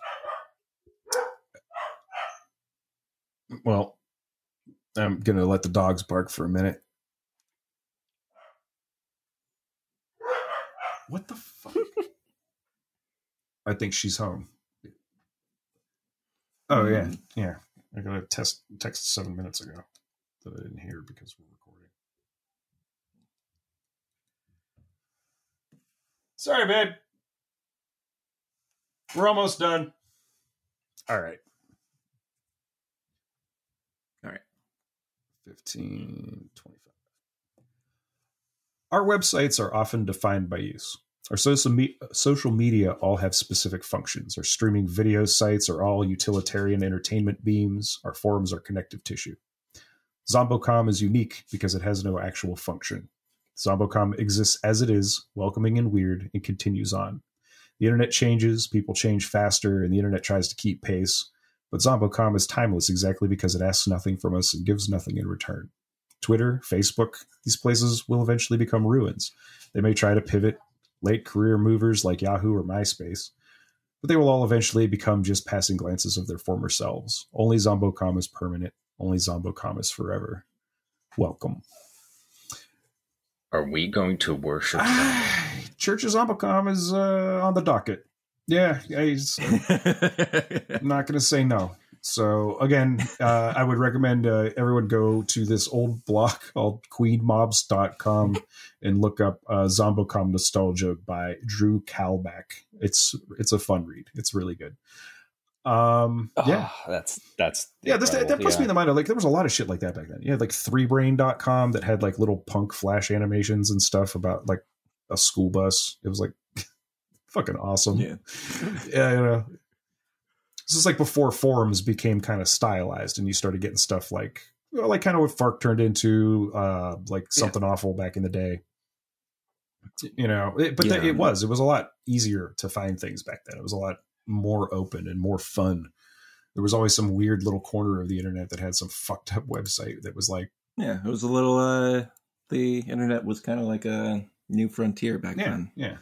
Well, I'm gonna let the dogs bark for a minute. What the fuck? I think she's home. Oh yeah, mm-hmm. yeah. I got a test text seven minutes ago that I didn't hear because we're recording. Sorry, babe. We're almost done. All right. All right. 15, 25. Our websites are often defined by use. Our social, me- social media all have specific functions. Our streaming video sites are all utilitarian entertainment beams. Our forums are connective tissue. Zombocom is unique because it has no actual function. Zombocom exists as it is, welcoming and weird, and continues on. The internet changes, people change faster, and the internet tries to keep pace. But Zombocom is timeless exactly because it asks nothing from us and gives nothing in return. Twitter, Facebook, these places will eventually become ruins. They may try to pivot, late career movers like Yahoo or MySpace, but they will all eventually become just passing glances of their former selves. Only Zombocom is permanent. Only Zombocom is forever. Welcome. Are we going to worship? Ah, Church of Zombocom is uh, on the docket. Yeah, he's I'm not going to say no. So again, uh, I would recommend uh, everyone go to this old blog called queenmobs.com and look up uh, Zombocom Nostalgia by Drew Kalbach. It's it's a fun read. It's really good. Um, yeah. Oh, that's that's Yeah, this, that, that puts me in the mind of like there was a lot of shit like that back then. You had like threebrain.com that had like little punk flash animations and stuff about like a school bus. It was like fucking awesome. Yeah. yeah, you know. This is like before forums became kind of stylized and you started getting stuff like well, like kind of what Fark turned into, uh, like something awful back in the day. You know, it, but Yeah. it was it was a lot easier to find things back then. It was a lot more open and more fun. There was always some weird little corner of the internet that had some fucked up website that was like, Yeah, it was a little. uh The internet was kind of like a new frontier back yeah, then. yeah.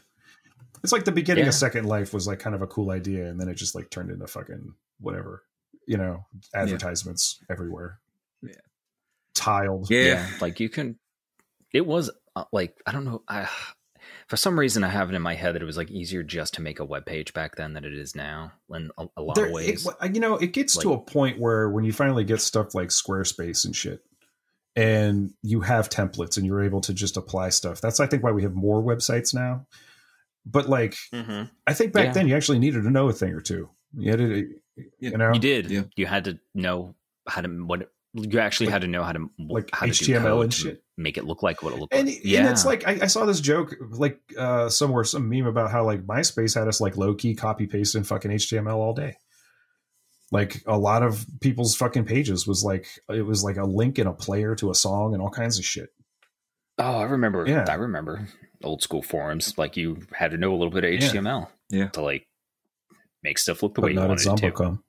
It's like the beginning Yeah. of Second Life was like kind of a cool idea, and then it just like turned into fucking whatever, you know, advertisements everywhere. Yeah. tiled. Yeah. like you can. It was uh, like I don't know. I, for some reason, I have it in my head that it was like easier just to make a web page back then than it is now in a, a lot There- of ways. it- you know, it gets to a point where when you finally get stuff like Squarespace and shit, and you have templates and you're able to just apply stuff. That's I think why we have more websites now. But like, Mhm. I think back Yeah. then you actually needed to know a thing or two. You had to, you know, You did. Yeah. You had to know how to what you actually Like- had to know how to like how HTML code and shit. Make it look like what it looked and, like. and it's like I, I saw this joke like uh somewhere some meme about how like MySpace had us like low key copy paste in fucking HTML all day. Like a lot of people's fucking pages was like it was like a link in a player to a song and all kinds of shit. oh, I remember. Yeah. I remember old school forums. Like you had to know a little bit of HTML. Yeah. To like make stuff look the But way you not wanted it to. Zombocom.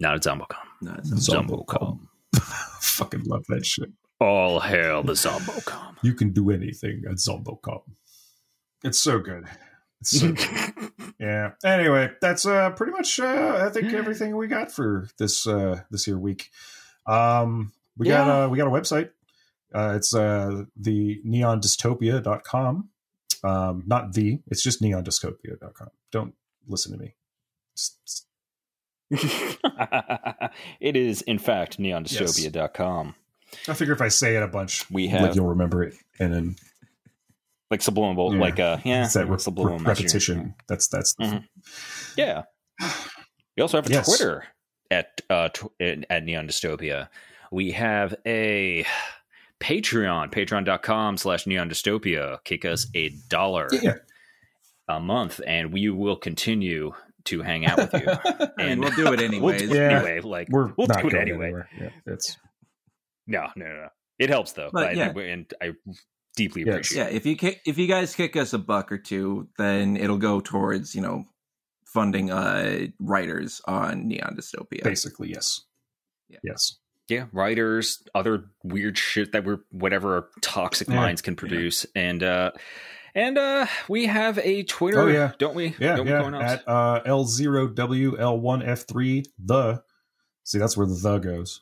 Not at Zombocom. No, it's Zombocom. fucking love that shit. All hail the Zombocom. You can do anything at Zombocom. It's so good. It's so good. Yeah. Anyway, that's uh pretty much uh I think everything we got for this uh this here week. Um we got Yeah. uh we got a website. Uh it's uh the neondystopia.com. Um not the, it's just neondystopia.com. Don't listen to me. Just- it is, in fact, neondystopia.com. I figure if I say it a bunch, We have, like you'll remember it and then like subliminal, Yeah. like uh, yeah, it's that re- subliminal re- repetition. That's that's the Mhm. Yeah. We also have a Yes. Twitter at uh, tw- at Neon Dystopia. We have a Patreon, patreon.com slash neon dystopia. Kick us a dollar Yeah. a month, and we will continue to hang out with you. And we'll do it We'll anyways. do it Yeah. anyway. Like We're we'll not do it going anyway. Yeah, it's No, no, no, no. It helps though. But, But, yeah. and I deeply Yes. appreciate. yeah, if you kick, if you guys kick us a buck or two, then it'll go towards you know funding uh writers on Neon Dystopia. basically yes. Yeah. Yes. Yeah, writers, other weird shit that we're whatever our toxic Yeah. minds can produce, and uh and uh we have a Twitter, Oh, yeah. don't we? Yeah, don't we, yeah. Coin-Ops? At uh, L0WL1F3, the. See, that's where the the goes.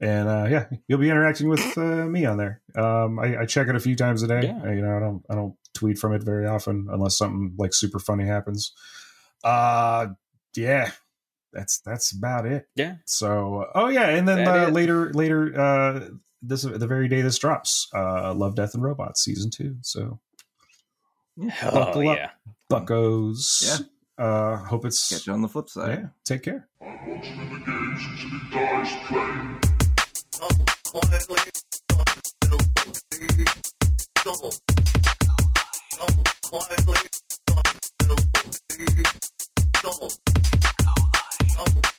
And uh, yeah, you'll be interacting with uh, me on there. Um, I, I check it a few times a day. Yeah. Uh, You know, I don't I don't tweet from it very often unless something like super funny happens. Uh, yeah, that's that's about it. Yeah. So, oh yeah, and then uh, later later uh, this the very day this drops, uh, Love, Death, and Robots season two. So oh buckle up. yeah. buckos. Yeah. Uh, hope it's Catch you on the flip side. yeah. Take care. I watch